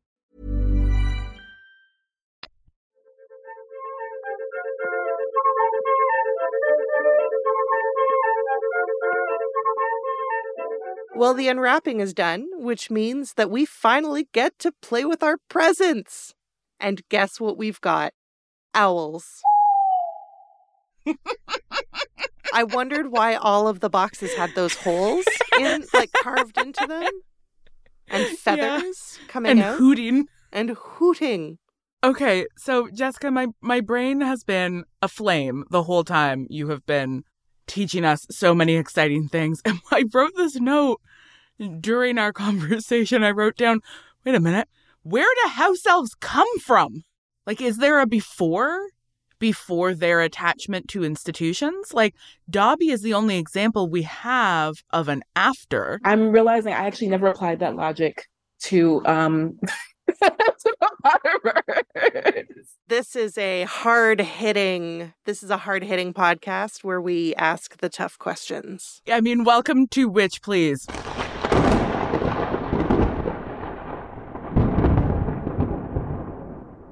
Well, the unwrapping is done, which means that we finally get to play with our presents. And guess what we've got? Owls. I wondered why all of the boxes had those holes in, like carved into them, and feathers coming and out and hooting. and hooting. Okay, so Jessica, my my brain has been aflame the whole time you have been teaching us so many exciting things. And I wrote this note during our conversation. I wrote down, wait a minute, where do house elves come from? Like, is there a before? Before their attachment to institutions? Like, Dobby is the only example we have of an after. I'm realizing I actually never applied that logic to um to the Potterverse. This is a hard hitting. This is a hard hitting podcast where we ask the tough questions. I mean, welcome to Witch, please.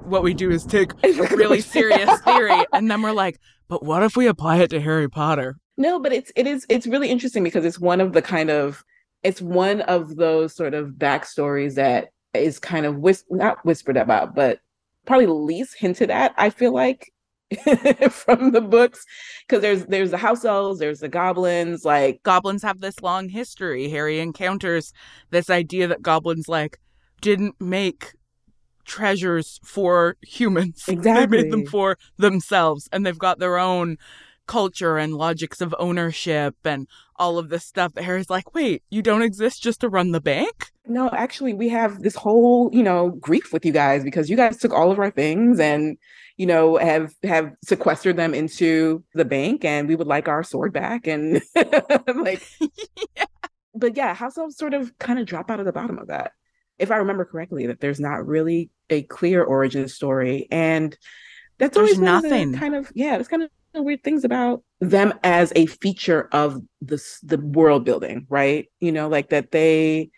What we do is take a really serious theory and then we're like, but what if we apply it to Harry Potter? No, but it's it is it's really interesting because it's one of the kind of it's one of those sort of backstories that is kind of whis- not whispered about, but probably least hinted at. I feel like from the books because there's there's the house elves, there's the goblins, like Goblins have this long history. Harry encounters this idea that goblins like didn't make treasures for humans. exactly They made them for themselves and they've got their own culture and logics of ownership and all of this stuff that Harry's like, wait, you don't exist just to run the bank? No, actually we have this whole you know grief with you guys because you guys took all of our things and you know have have sequestered them into the bank and we would like our sword back and like but yeah house elves sort of kind of drop out of the bottom of that? If i remember correctly that there's not really a clear origin story and that's There's always nothing. kind of yeah that's kind of weird things about them as a feature of this the world building right? You know like that they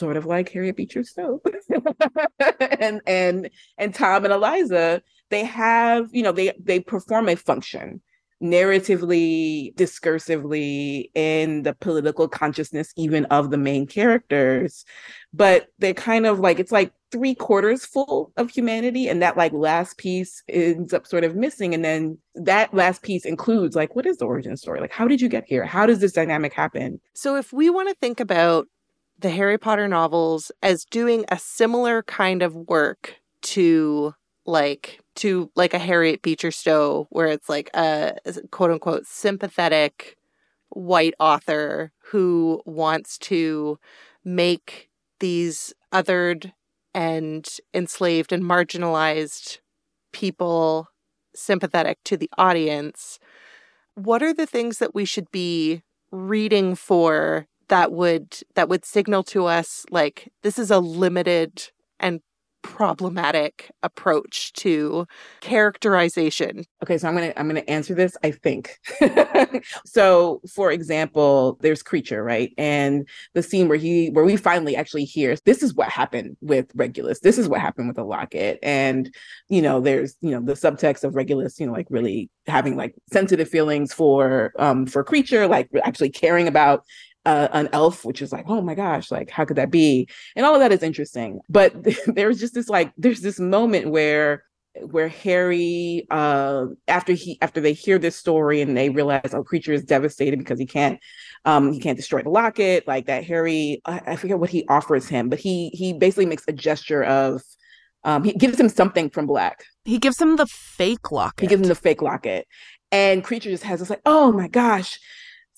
sort of like Harriet Beecher Stowe and and and Tom and Eliza, they have, you know, they they perform a function narratively, discursively in the political consciousness even of the main characters. But they're kind of like it's like three quarters full of humanity, and that like last piece ends up sort of missing. And then that last piece includes like, what is the origin story? Like, how did you get here? How does this dynamic happen? So, if we want to think about the Harry Potter novels as doing a similar kind of work to like to like a Harriet Beecher Stowe, where it's like a quote unquote sympathetic white author who wants to make these othered and enslaved and marginalized people sympathetic to the audience. What are the things that we should be reading for that would that would signal to us like this is a limited and problematic approach to characterization. Okay, so I'm gonna I'm gonna answer this. I think. so, for example, there's Kreacher, right, and the scene where he where we finally actually hear this is what happened with Regulus. This is what happened with the locket, and you know, there's you know the subtext of Regulus, you know, like really having like sensitive feelings for um for Kreacher, like actually caring about uh, an elf, which is like, oh my gosh, like how could that be? And all of that is interesting. But there's just this like, there's this moment where where Harry, uh, after he after they hear this story and they realize, oh, Kreacher is devastated because he can't, um, he can't destroy the locket. Like that, Harry, I, I forget what he offers him, but he he basically makes a gesture of, um, he gives him something from Black. He gives him the fake locket. He gives him the fake locket, and Kreacher just has this like, oh my gosh,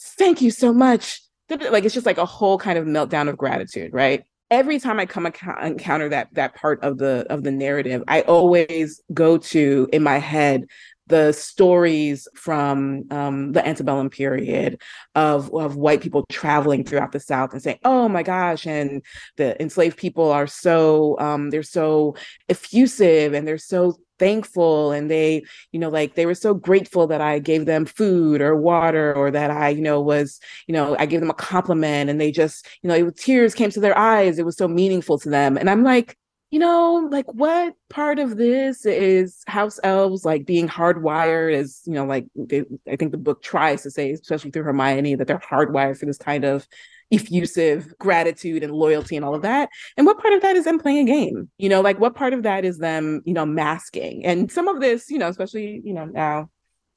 thank you so much. Like it's just like a whole kind of meltdown of gratitude, right? Every time I come ac- encounter that that part of the of the narrative, I always go to in my head the stories from um, the antebellum period of, of white people traveling throughout the South and saying, "Oh my gosh!" and the enslaved people are so um, they're so effusive and they're so thankful and they you know like they were so grateful that i gave them food or water or that i you know was you know i gave them a compliment and they just you know it, tears came to their eyes. It was so meaningful to them. And i'm like you know like what part of this is house elves like being hardwired as you know like they, i think the book tries to say especially through hermione that they're hardwired for this kind of effusive gratitude and loyalty and all of that and what part of that is them playing a game you know like what part of that is them you know masking and some of this you know especially you know now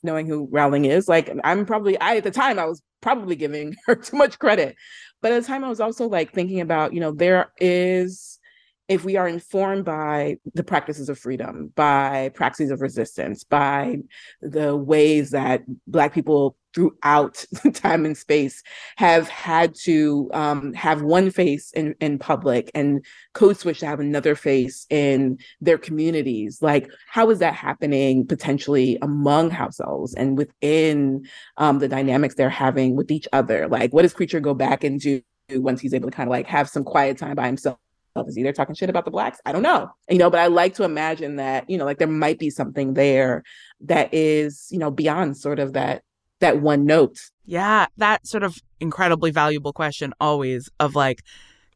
knowing who Rowling is. Like I'm probably I at the time I was probably giving her too much credit. But at the time I was also like thinking about, you know, there is if we are informed by the practices of freedom, by practices of resistance, by the ways that Black people throughout time and space have had to um, have one face in, in public and code switch to have another face in their communities. Like, how is that happening potentially among households and within um, the dynamics they're having with each other? Like, what does Kreacher go back and do once he's able to kind of like have some quiet time by himself? He there talking shit about the blacks? I don't know. You know, but I like to imagine that, you know, like there might be something there that is, you know, beyond sort of that that one note. Yeah, that sort of incredibly valuable question always of like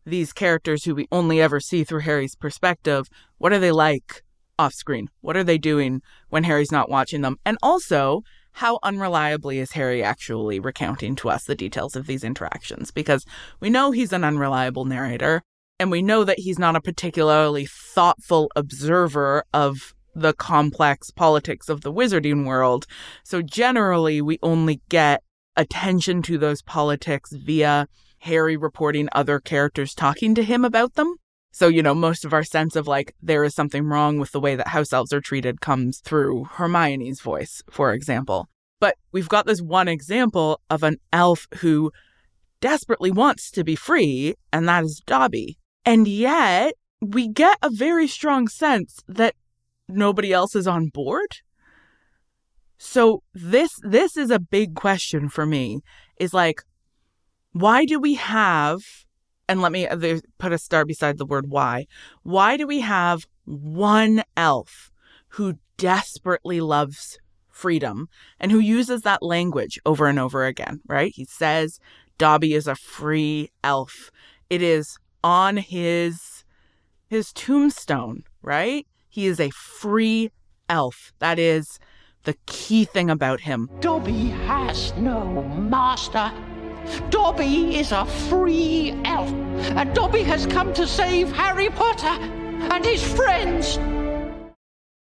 these characters who we only ever see through Harry's perspective, what are they like off screen? What are they doing when Harry's not watching them? And also, how unreliably is Harry actually recounting to us the details of these interactions? Because we know he's an unreliable narrator, and we know that he's not a particularly thoughtful observer of the complex politics of the wizarding world. So generally, we only get attention to those politics via Harry reporting other characters talking to him about them. So, you know, most of our sense of like there is something wrong with the way that house elves are treated comes through Hermione's voice, for example. But we've got this one example of an elf who desperately wants to be free, and that is Dobby. And yet, we get a very strong sense that nobody else is on board. So this this is a big question for me is like why do we have and let me uh, put a star beside the word why. Why do we have one elf who desperately loves freedom and who uses that language over and over again, right? He says Dobby is a free elf. It is on his his tombstone, right? He is a free elf. That is the key thing about him. Dobby has no master. Dobby is a free elf, and Dobby has come to save Harry Potter and his friends.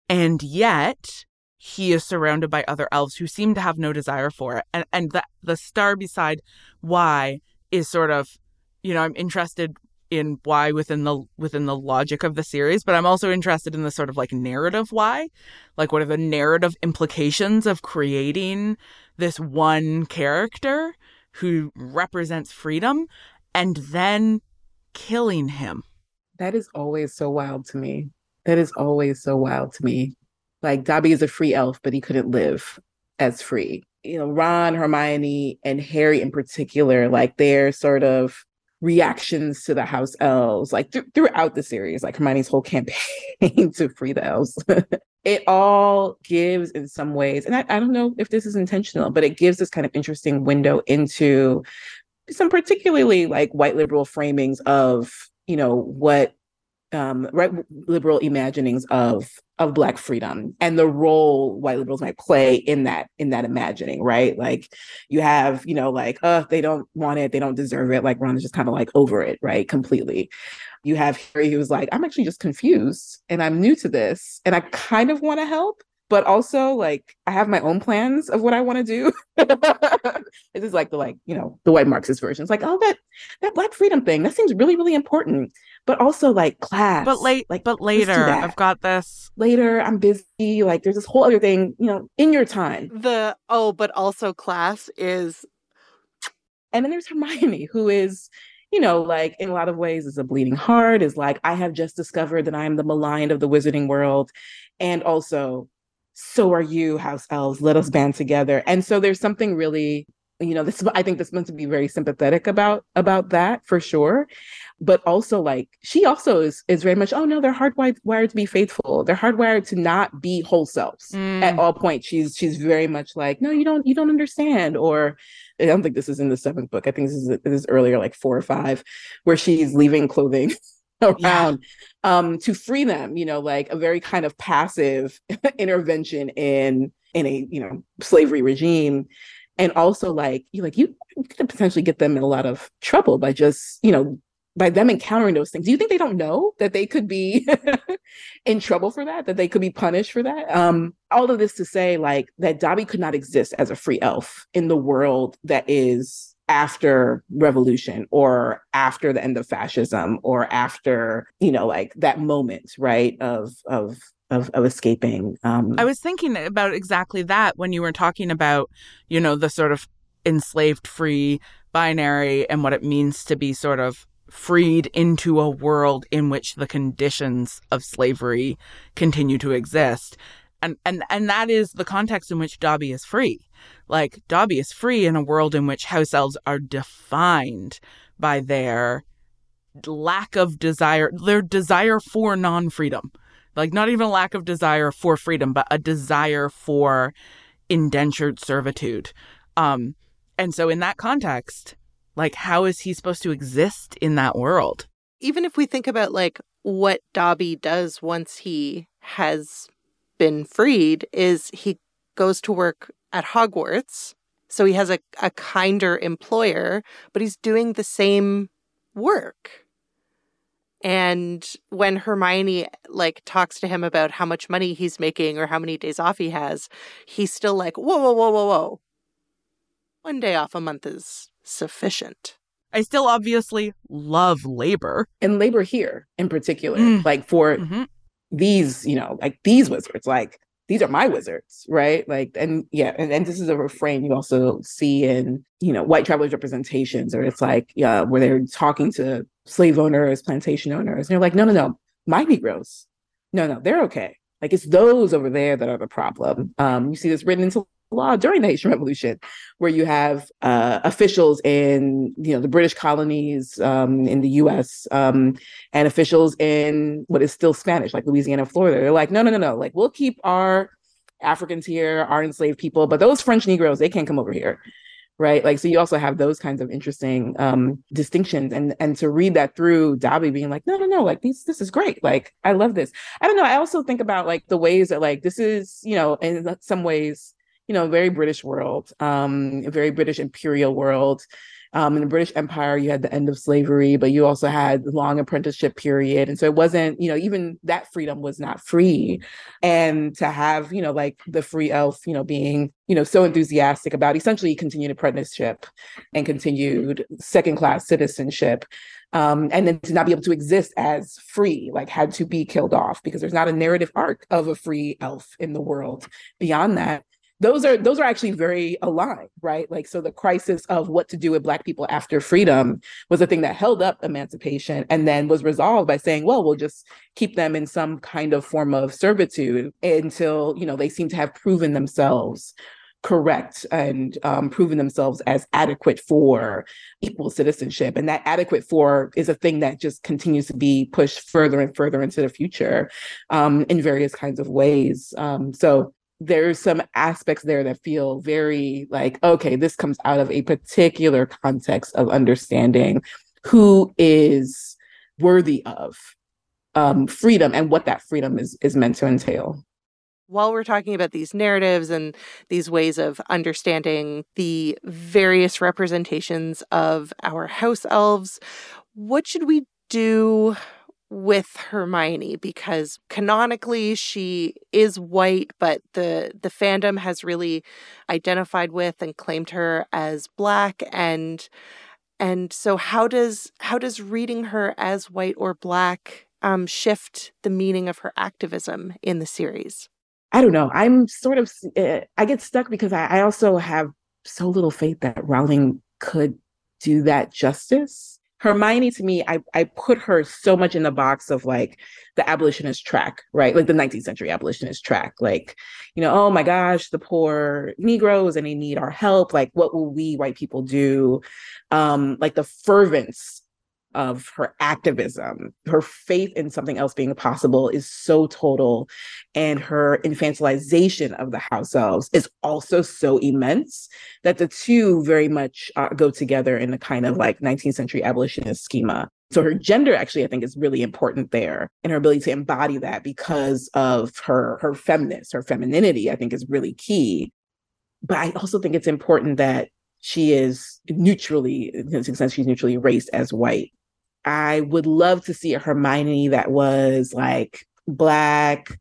And yet, he is surrounded by other elves who seem to have no desire for it. And and the the star beside why is sort of, you know, I'm interested in why within the within the logic of the series, but I'm also interested in the sort of like narrative why. Like what are the narrative implications of creating this one character who represents freedom and then killing him? That is always so wild to me. That is always so wild to me. Like Dobby is a free elf, but he couldn't live as free. You know, Ron, Hermione, and Harry in particular, like they're sort of reactions to the house elves like th- throughout the series like hermione's whole campaign to free the elves. It all gives in some ways and I, I don't know if this is intentional but it gives this kind of interesting window into some particularly like white liberal framings of you know what um, right liberal imaginings of of black freedom and the role white liberals might play in that in that imagining right? Like you have you know like oh they don't want it they don't deserve it like ron is just kind of like over it right completely. You have harry who's like i'm actually just confused and i'm new to this and i kind of want to help but also like I have my own plans of what I want to do. this is like the like you know the white Marxist version. It's like oh that that Black freedom thing that seems really really important, but also like class. But late, like but later I've got this. Later I'm busy. Like there's this whole other thing you know in your time. The oh, but also class is. And then there's Hermione, who is you know, like in a lot of ways is a bleeding heart, is like, I have just discovered that I am the maligned of the wizarding world. And also, so are you, house elves. Let us band together. And so there's something really, you know, this I think this meant to be very sympathetic about about that for sure. But also like she also is is very much, oh no, they're hardwired to be faithful. They're hardwired to not be whole selves mm. at all points. She's she's very much like, no, you don't you don't understand. Or I don't think this is in the seventh book. I think this is this is earlier, like four or five, where she's leaving clothing around yeah. um, to free them, you know, like a very kind of passive intervention in in a you know slavery regime. And also like you like you, you could potentially get them in a lot of trouble by just, you know, by them encountering those things, do you think they don't know that they could be in trouble for that, that they could be punished for that? Um, all of this to say, like, that Dobby could not exist as a free elf in the world that is after revolution or after the end of fascism or after you know like that moment right of of of, of escaping um i was thinking about exactly that when you were talking about you know the sort of enslaved free binary and what it means to be sort of freed into a world in which the conditions of slavery continue to exist. And, and and that is the context in which Dobby is free. Like Dobby is free in a world in which house elves are defined by their lack of desire, their desire for non-freedom. Like not even a lack of desire for freedom, but a desire for indentured servitude. Um, and so in that context, like, how is he supposed to exist in that world? Even if we think about like what Dobby does once he has been freed, is he goes to work at Hogwarts. So he has a, a kinder employer, but he's doing the same work. And when Hermione like talks to him about how much money he's making or how many days off he has, he's still like, whoa, whoa, whoa, whoa, whoa. One day off a month is sufficient. I still obviously love labor. And labor here in particular, mm. like for mm-hmm. these, you know, like these wizards, like these are my wizards, right? Like, and yeah, and, and this is a refrain you also see in, you know, white travelers representations, or it's like, yeah, where they're talking to slave owners, plantation owners, and they're like, no, no, no, my Negroes, no, no, they're okay. Like it's those over there that are the problem. Um, you see this written into law during the Haitian Revolution, where you have uh, officials in you know the British colonies um, in the U.S. Um, and officials in what is still Spanish, like Louisiana, Florida. They're like, no, no, no, no. Like we'll keep our Africans here, our enslaved people, but those French Negroes, they can't come over here. Right. Like, so you also have those kinds of interesting um, distinctions. And and to read that through Dobby being like, no, no, no, like these, this is great. Like, I love this. I don't know. I also think about like the ways that like this is, you know, in some ways you know, very British world, um, very British imperial world. Um, in the British Empire, you had the end of slavery, but you also had long apprenticeship period. And so it wasn't, you know, even that freedom was not free. And to have, you know, like the free elf, you know, being, you know, so enthusiastic about essentially continued apprenticeship and continued second class citizenship. Um, and then to not be able to exist as free, like had to be killed off because there's not a narrative arc of a free elf in the world beyond that those are those are actually very aligned right like so the crisis of what to do with black people after freedom was a thing that held up emancipation and then was resolved by saying well we'll just keep them in some kind of form of servitude until you know they seem to have proven themselves correct and um, proven themselves as adequate for equal citizenship. And that adequate for is a thing that just continues to be pushed further and further into the future um, in various kinds of ways. Um, so there's some aspects there that feel very like okay this comes out of a particular context of understanding who is worthy of um, freedom and what that freedom is is meant to entail. While we're talking about these narratives and these ways of understanding the various representations of our house elves what should we do with Hermione because canonically she is white but the the fandom has really identified with and claimed her as black and and so how does how does reading her as white or black um, shift the meaning of her activism in the series? I don't know. I'm sort of uh, I get stuck because I, I also have so little faith that Rowling could do that justice Hermione to me, I, I put her so much in the box of like the abolitionist track, right? Like the 19th century abolitionist track. Like, you know, oh my gosh, the poor Negroes and they need our help. Like, what will we white people do? Um, like the fervence of her activism, her faith in something else being possible is so total. And her infantilization of the house elves is also so immense that the two very much uh, go together in a kind of like 19th century abolitionist schema. So her gender actually, I think, is really important there, and her ability to embody that because of her her feminist, her femininity, I think is really key. But I also think it's important that she is neutrally, in some sense, she's neutrally raced as white I would love to see a Hermione that was like black,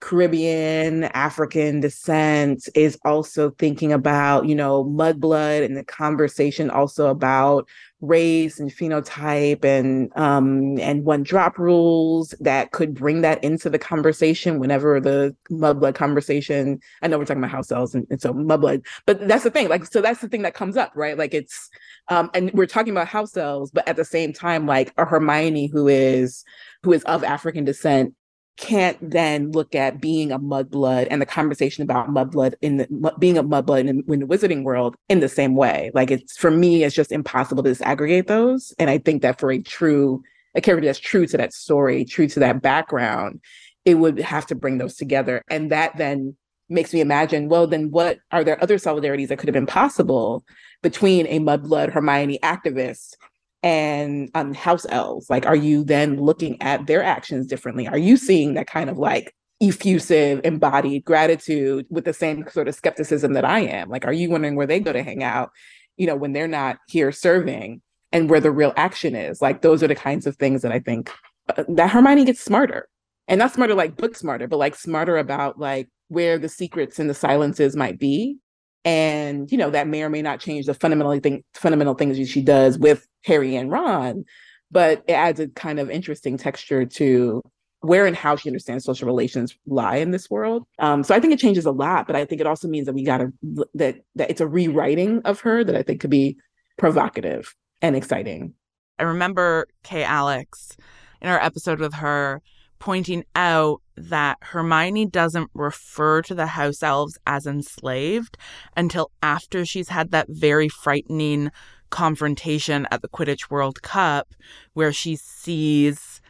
Caribbean, African descent is also thinking about, you know, mudblood and the conversation also about race and phenotype and um and one drop rules that could bring that into the conversation whenever the mudblood conversation I know we're talking about house elves and, and so mudblood but that's the thing like so that's the thing that comes up right? Like it's um and we're talking about house elves but at the same time like a Hermione who is who is of African descent can't then look at being a mudblood and the conversation about mudblood in the being a mudblood in, in the wizarding world in the same way. Like it's for me, it's just impossible to disaggregate those. And I think that for a true a character that's true to that story, true to that background, it would have to bring those together. And that then makes me imagine, well, then what are there other solidarities that could have been possible between a mudblood Hermione activist and um, house elves like are you then looking at their actions differently? Are you seeing that kind of like effusive embodied gratitude with the same sort of skepticism that i am? Like are you wondering where they go to hang out you know when they're not here serving and where the real action is? Like those are the kinds of things that i think uh, that hermione gets smarter. And not smarter like book smarter but like smarter about like where the secrets and the silences might be and you know that may or may not change the fundamental thing fundamental things she does with harry and ron but it adds a kind of interesting texture to where and how she understands social relations lie in this world. Um, so i think it changes a lot but i think it also means that we gotta that that it's a rewriting of her that i think could be provocative and exciting. I remember kay alex in our episode with her pointing out that Hermione doesn't refer to the house elves as enslaved until after she's had that very frightening confrontation at the Quidditch World Cup where she sees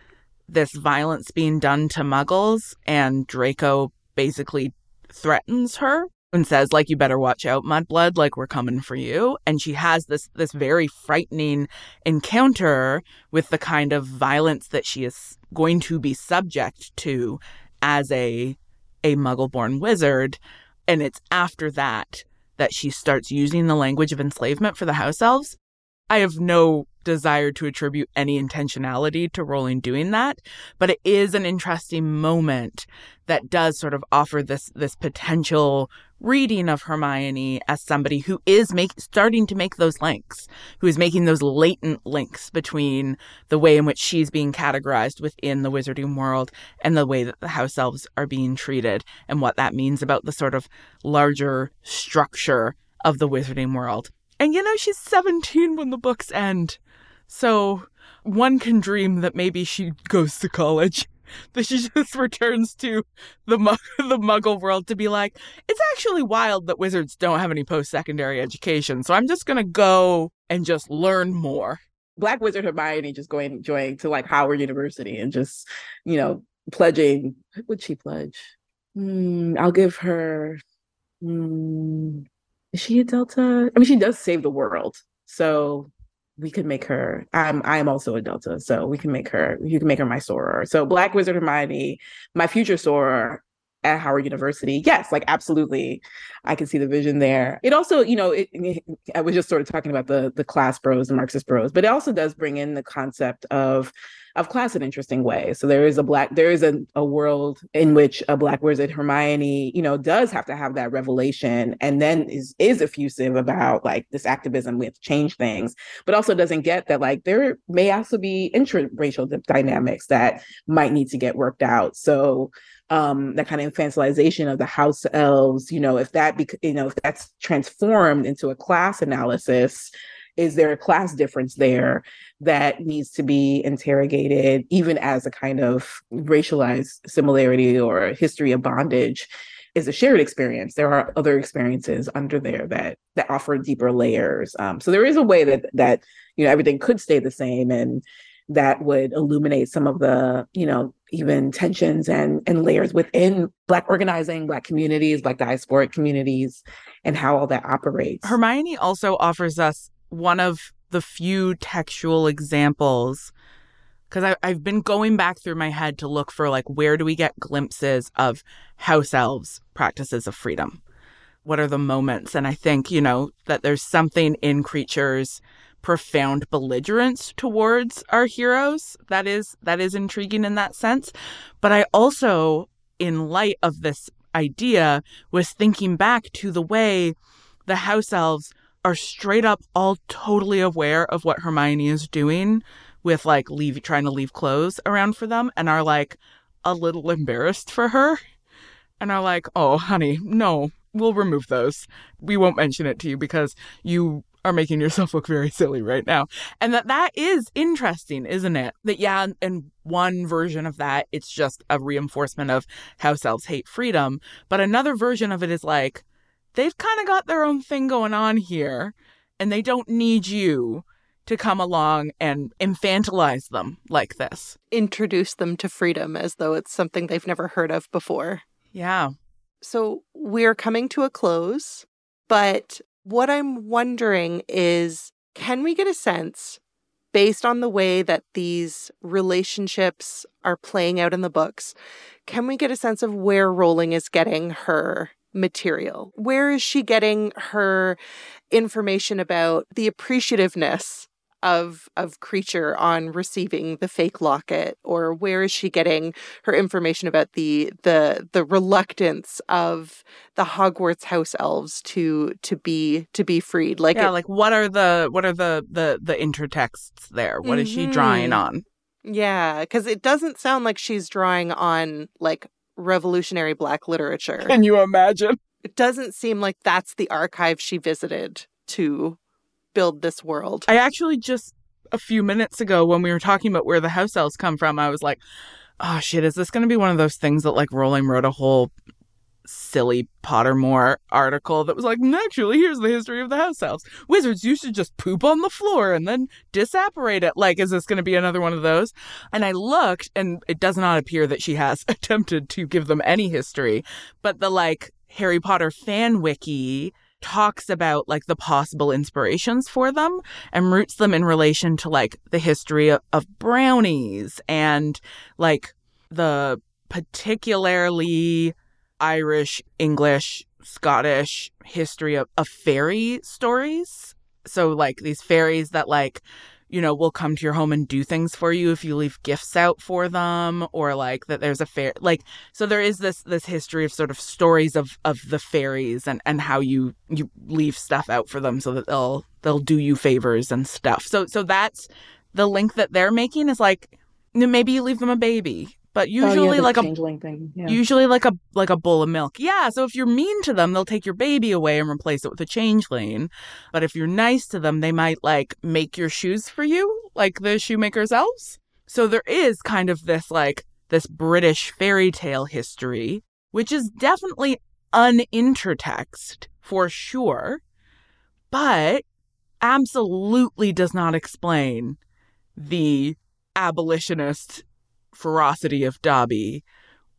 this violence being done to muggles and Draco basically threatens her and says like you better watch out mudblood like we're coming for you. And she has this this very frightening encounter with the kind of violence that she is going to be subject to as a a muggle-born wizard. And it's after that that she starts using the language of enslavement for the house elves. I have no desire to attribute any intentionality to Rowling doing that, but it is an interesting moment that does sort of offer this this potential reading of Hermione as somebody who is make, starting to make those links, who is making those latent links between the way in which she's being categorized within the wizarding world and the way that the house elves are being treated and what that means about the sort of larger structure of the wizarding world. And you know, she's 17 when the books end. So one can dream that maybe she goes to college. That she just returns to the mug- the Muggle world to be like, it's actually wild that wizards don't have any post secondary education. So I'm just gonna go and just learn more. Black Wizard Hermione just going joining to like Howard University and just, you know, pledging. What would she pledge? Mm, I'll give her. Mm, is she a Delta? I mean, she does save the world. So we could make her i'm i'm also a delta so we can make her you can make her my soror so black wizard hermione my future soror at howard university yes like absolutely i can see the vision there it also you know it, it, i was just sort of talking about the the class bros the marxist bros but it also does bring in the concept of of class in interesting ways. So there is a black, there is a, a world in which a black wizard Hermione, you know, does have to have that revelation and then is is effusive about like this activism with change things, but also doesn't get that like there may also be interracial dynamics that might need to get worked out. So um that kind of infantilization of the house elves you know if that be, you know if that's transformed into a class analysis is there a class difference there that needs to be interrogated, even as a kind of racialized similarity or history of bondage? is a shared experience. There are other experiences under there that that offer deeper layers. Um, so there is a way that that you know everything could stay the same, and that would illuminate some of the you know even tensions and and layers within Black organizing, Black communities, Black diasporic communities, and how all that operates. Hermione also offers us one of the few textual examples because I've been going back through my head to look for like where do we get glimpses of house elves practices of freedom what are the moments and i think you know that there's something in Kreacher's profound belligerence towards our heroes. That is that is intriguing in that sense. But I also, in light of this idea, was thinking back to the way the house elves are straight up all totally aware of what Hermione is doing with like leave trying to leave clothes around for them and are like a little embarrassed for her and are like, "Oh, honey, no, we'll remove those. We won't mention it to you because you are making yourself look very silly right now." And that that is interesting, isn't it? That yeah, in one version of that, it's just a reinforcement of house elves hate freedom, but another version of it is like they've kind of got their own thing going on here and they don't need you to come along and infantilize them like this. Introduce them to freedom as though it's something they've never heard of before. Yeah. So we're coming to a close, but what I'm wondering is can we get a sense, based on the way that these relationships are playing out in the books, can we get a sense of where Rowling is getting her material? Where is she getting her information about the appreciativeness of of Kreacher on receiving the fake locket or where is she getting her information about the the the reluctance of the Hogwarts house elves to to be to be freed? Like yeah it, like what are the what are the the the intertexts there? What is she drawing Mhm. on? Yeah cuz it doesn't sound like she's drawing on like revolutionary black literature. Can you imagine? It doesn't seem like that's the archive she visited to build this world I actually just a few minutes ago when we were talking about where the house elves come from, I was like, oh shit, is this going to be one of those things that like Rowling wrote a whole silly Pottermore article that was like, actually, here's the history of the house elves. Wizards used to just poop on the floor and then disapparate it. Like, is this going to be another one of those? And I looked, and it does not appear that she has attempted to give them any history, but the like Harry Potter fan wiki talks about like the possible inspirations for them and roots them in relation to like the history of, of brownies and like the particularly Irish, English, Scottish history of, of fairy stories. So like these fairies that like you know, will come to your home and do things for you if you leave gifts out for them or like that there's a fair like so there is this this history of sort of stories of of the fairies and and how you you leave stuff out for them so that they'll they'll do you favors and stuff. So so that's the link that they're making is like maybe you leave them a baby, but Oh, yeah, usually like a thing. Yeah. usually like a like a bowl of milk. Yeah, so if you're mean to them, they'll take your baby away and replace it with a changeling. But if you're nice to them, they might like make your shoes for you, like the shoemaker's elves. So there is kind of this like this British fairy tale history, which is definitely unintertext for sure, but absolutely does not explain the abolitionist ferocity of Dobby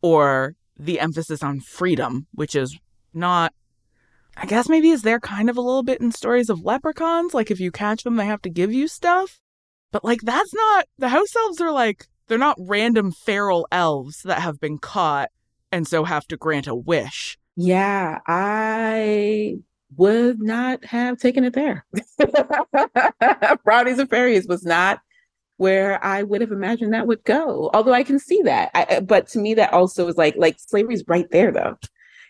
or the emphasis on freedom, which is not I guess maybe is there kind of a little bit in stories of leprechauns, like if you catch them they have to give you stuff. But like that's not the house elves are like they're not random feral elves that have been caught and so have to grant a wish. Yeah, I would not have taken it there. Brownies and fairies was not where I would have imagined that would go. Although I can see that, I, but to me that also is like like slavery's right there though.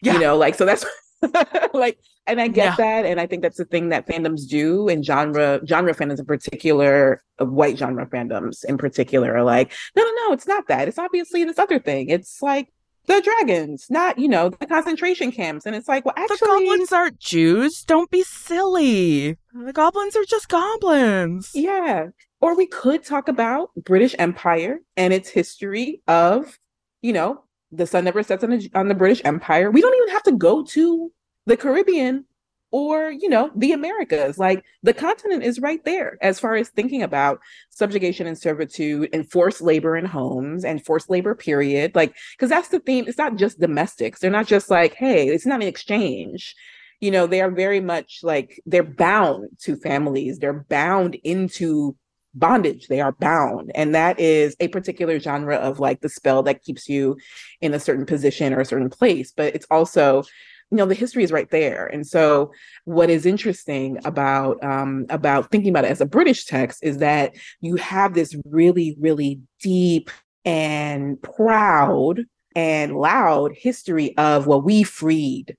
Yeah. You know, like so that's like, and I get Yeah. that, and I think that's the thing that fandoms do, and genre genre fandoms in particular, uh, white genre fandoms in particular, are like, no, no, no, it's not that. It's obviously this other thing. It's like the dragons, not you know the concentration camps, and it's like, well, actually, The goblins aren't Jews. Don't be silly. The goblins are just goblins. Yeah. Or we could talk about British Empire and its history of, you know, the sun never sets on the, on the British Empire. We don't even have to go to the Caribbean or, you know, the Americas. Like the continent is right there as far as thinking about subjugation and servitude and forced labor in homes and forced labor period. Like, because that's the theme. It's not just domestics. They're not just like, hey, it's not an exchange you know they are very much like they're bound to families they're bound into bondage. They are bound. And that is a particular genre of like the spell that keeps you in a certain position or a certain place but it's also you know the history is right there. And so what is interesting about um, about thinking about it as a british text is that you have this really really deep and proud and loud history of well we freed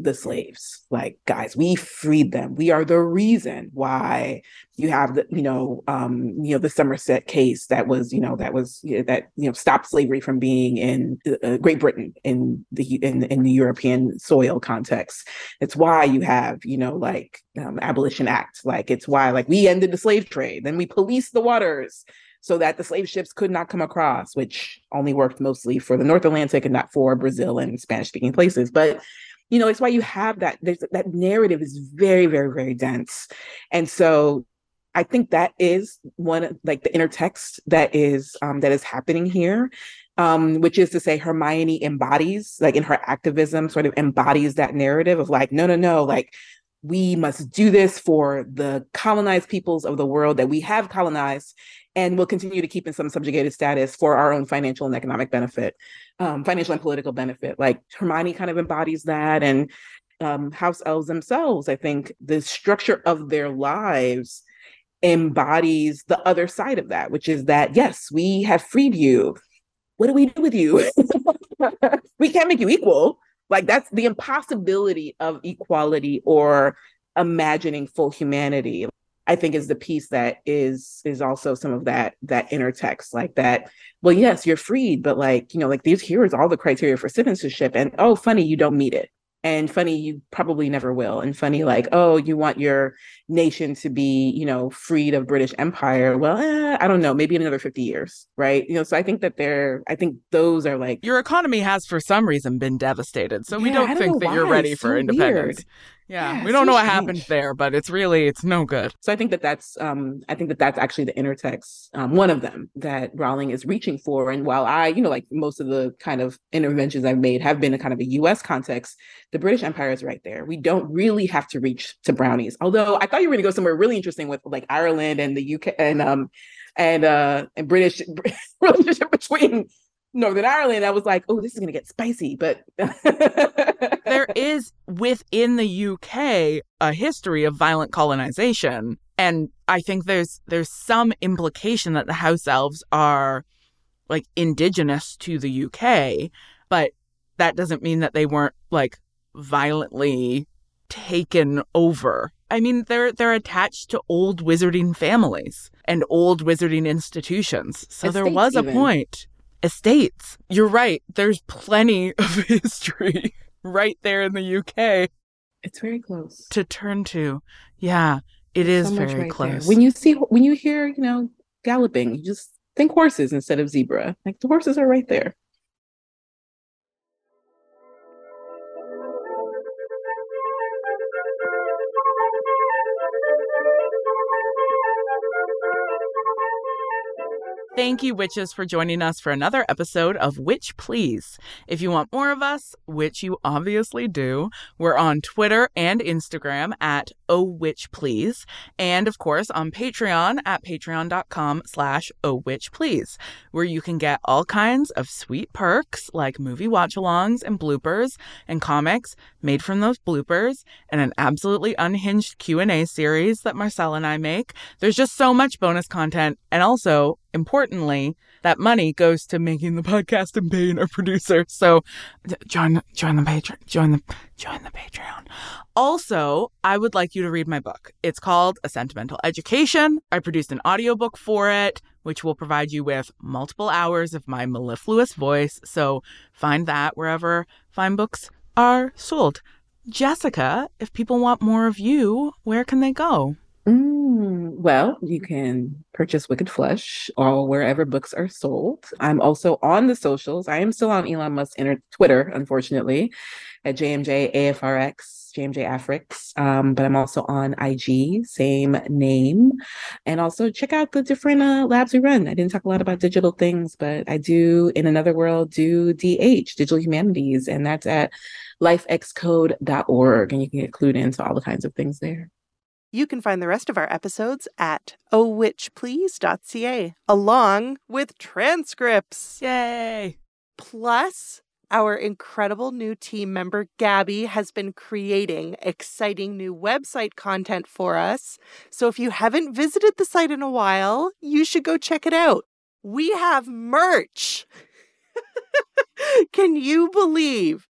the slaves. Like guys we freed them. We are the reason why you have the you know um you know the somerset case that was you know that was you know, that you know stopped slavery from being in uh, great britain in the in, in the european soil context. It's why you have you know like um, abolition act. Like it's why like we ended the slave trade. Then we policed the waters so that the slave ships could not come across, which only worked mostly for the North Atlantic and not for Brazil and Spanish speaking places. But you know, it's why you have that. There's that narrative is very, very, very dense, and so I think that is one like the intertext that is um, that is happening here, um, which is to say Hermione embodies like in her activism, sort of embodies that narrative of like, no, no, no, like we must do this for the colonized peoples of the world that we have colonized and will continue to keep in some subjugated status for our own financial and economic benefit, um, financial and political benefit. Like Hermione kind of embodies that, and um, house elves themselves. I think the structure of their lives embodies the other side of that, which is that yes, we have freed you. What do we do with you? we can't make you equal. Like that's the impossibility of equality or imagining full humanity I think is the piece that is is also some of that that intertext, like that. Well, yes, you're freed, but like you know, like these here's all the criteria for citizenship, and oh, funny, you don't meet it and funny you probably never will. And funny like oh you want your nation to be you know freed of british empire. Well eh, i don't know maybe in another 50 years right? You know so i think that they're i think those are like your economy has for some reason been devastated. So yeah, we don't, don't think that you're ready for so independence. weird. Yeah, yeah we don't so know what strange. happened there, but it's really it's no good. So I think that that's um I think that that's actually the intertext um one of them that Rowling is reaching for. And while I you know like most of the kind of interventions I've made have been a kind of a U.S. context, the British Empire is right there. We don't really have to reach to brownies. Although I thought you were going to go somewhere really interesting with like Ireland and the UK and um and uh and British relationship between Northern Ireland, I was like, oh, this is going to get spicy. But there is within the UK a history of violent colonization. And I think there's there's some implication that the house elves are like indigenous to the UK, but that doesn't mean that they weren't like violently taken over. I mean, they're they're attached to old wizarding families and old wizarding institutions. So Estates there was a even. point estates. You're right. There's plenty of history right there in the UK. It's very close to turn to. Yeah, it There's is so very right close. There. When you see, when you hear, you know, galloping, you just think horses instead of zebra. Like the horses are right there. Thank you, witches, for joining us for another episode of Witch Please. If you want more of us, which you obviously do, we're on Twitter and Instagram at Oh Witch Please, and of course on Patreon at patreon.com slash Oh Witch Please, where you can get all kinds of sweet perks like movie watch-alongs and bloopers and comics made from those bloopers and an absolutely unhinged Q&A series that Marcelle and I make. There's just so much bonus content and also importantly, that money goes to making the podcast and paying our producer. So join join the Patreon. Join the join the Patreon. Also, I would like you to read my book. It's called A Sentimental Education. I produced an audiobook for it, which will provide you with multiple hours of my mellifluous voice. So find that wherever fine books are sold. Jessica, if people want more of you, where can they go? Mm, well, you can purchase Wicked Flesh or wherever books are sold. I'm also on the socials. I am still on Elon Musk's inter- Twitter, unfortunately, at JMJ AFRX, JMJ Afrix. Um, but I'm also on IG, same name. And also check out the different uh, labs we run. I didn't talk a lot about digital things, but I do in another world do DH, Digital Humanities, and that's at lifexcode.org. And you can get clued into all the kinds of things there. You can find the rest of our episodes at ohwitchplease.ca, along with transcripts. Yay! Plus, Our incredible new team member, Gabby, has been creating exciting new website content for us. So if you haven't visited the site in a while, you should go check it out. We have merch. Can you believe?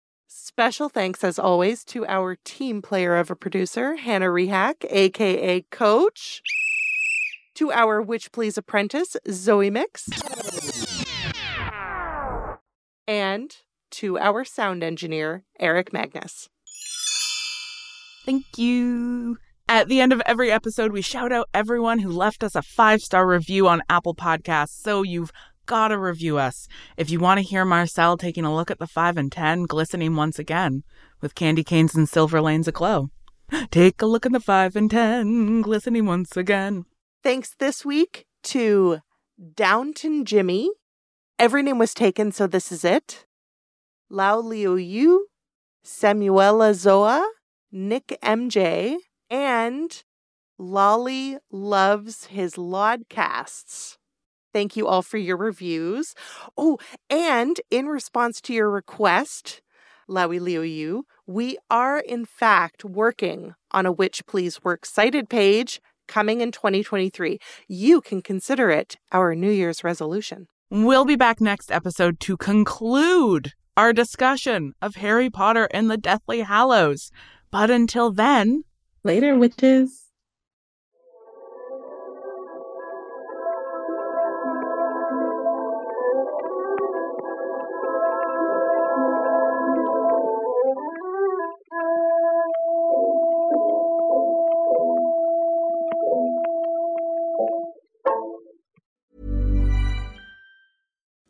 Special thanks, as always, to our team player of a producer, Hannah Rehack, aka Coach, to our Witch Please apprentice, Zoe Mix, and to our sound engineer, Eric Magnus. Thank you. At the end of every episode, we shout out everyone who left us a five star review on Apple Podcasts. So you've got to review us. If you want to hear Marcelle taking a look at the 5 and 10 glistening once again with candy canes and silver lanes aglow. Take a look at the 5 and 10 glistening once again. Thanks this week to Downton Jimmy. Every name was taken, so this is it. Lao Liu Yu, Samuela Zoa, Nick MJ, and Lolly loves his Lodcasts. Thank you all for your reviews. Oh, and in response to your request, Laui Liu Yu, we are in fact working on a Witch Please Work cited page coming in 2023. You can consider it our New Year's resolution. We'll be back next episode to conclude our discussion of Harry Potter and the Deathly Hallows. But until then, later, witches.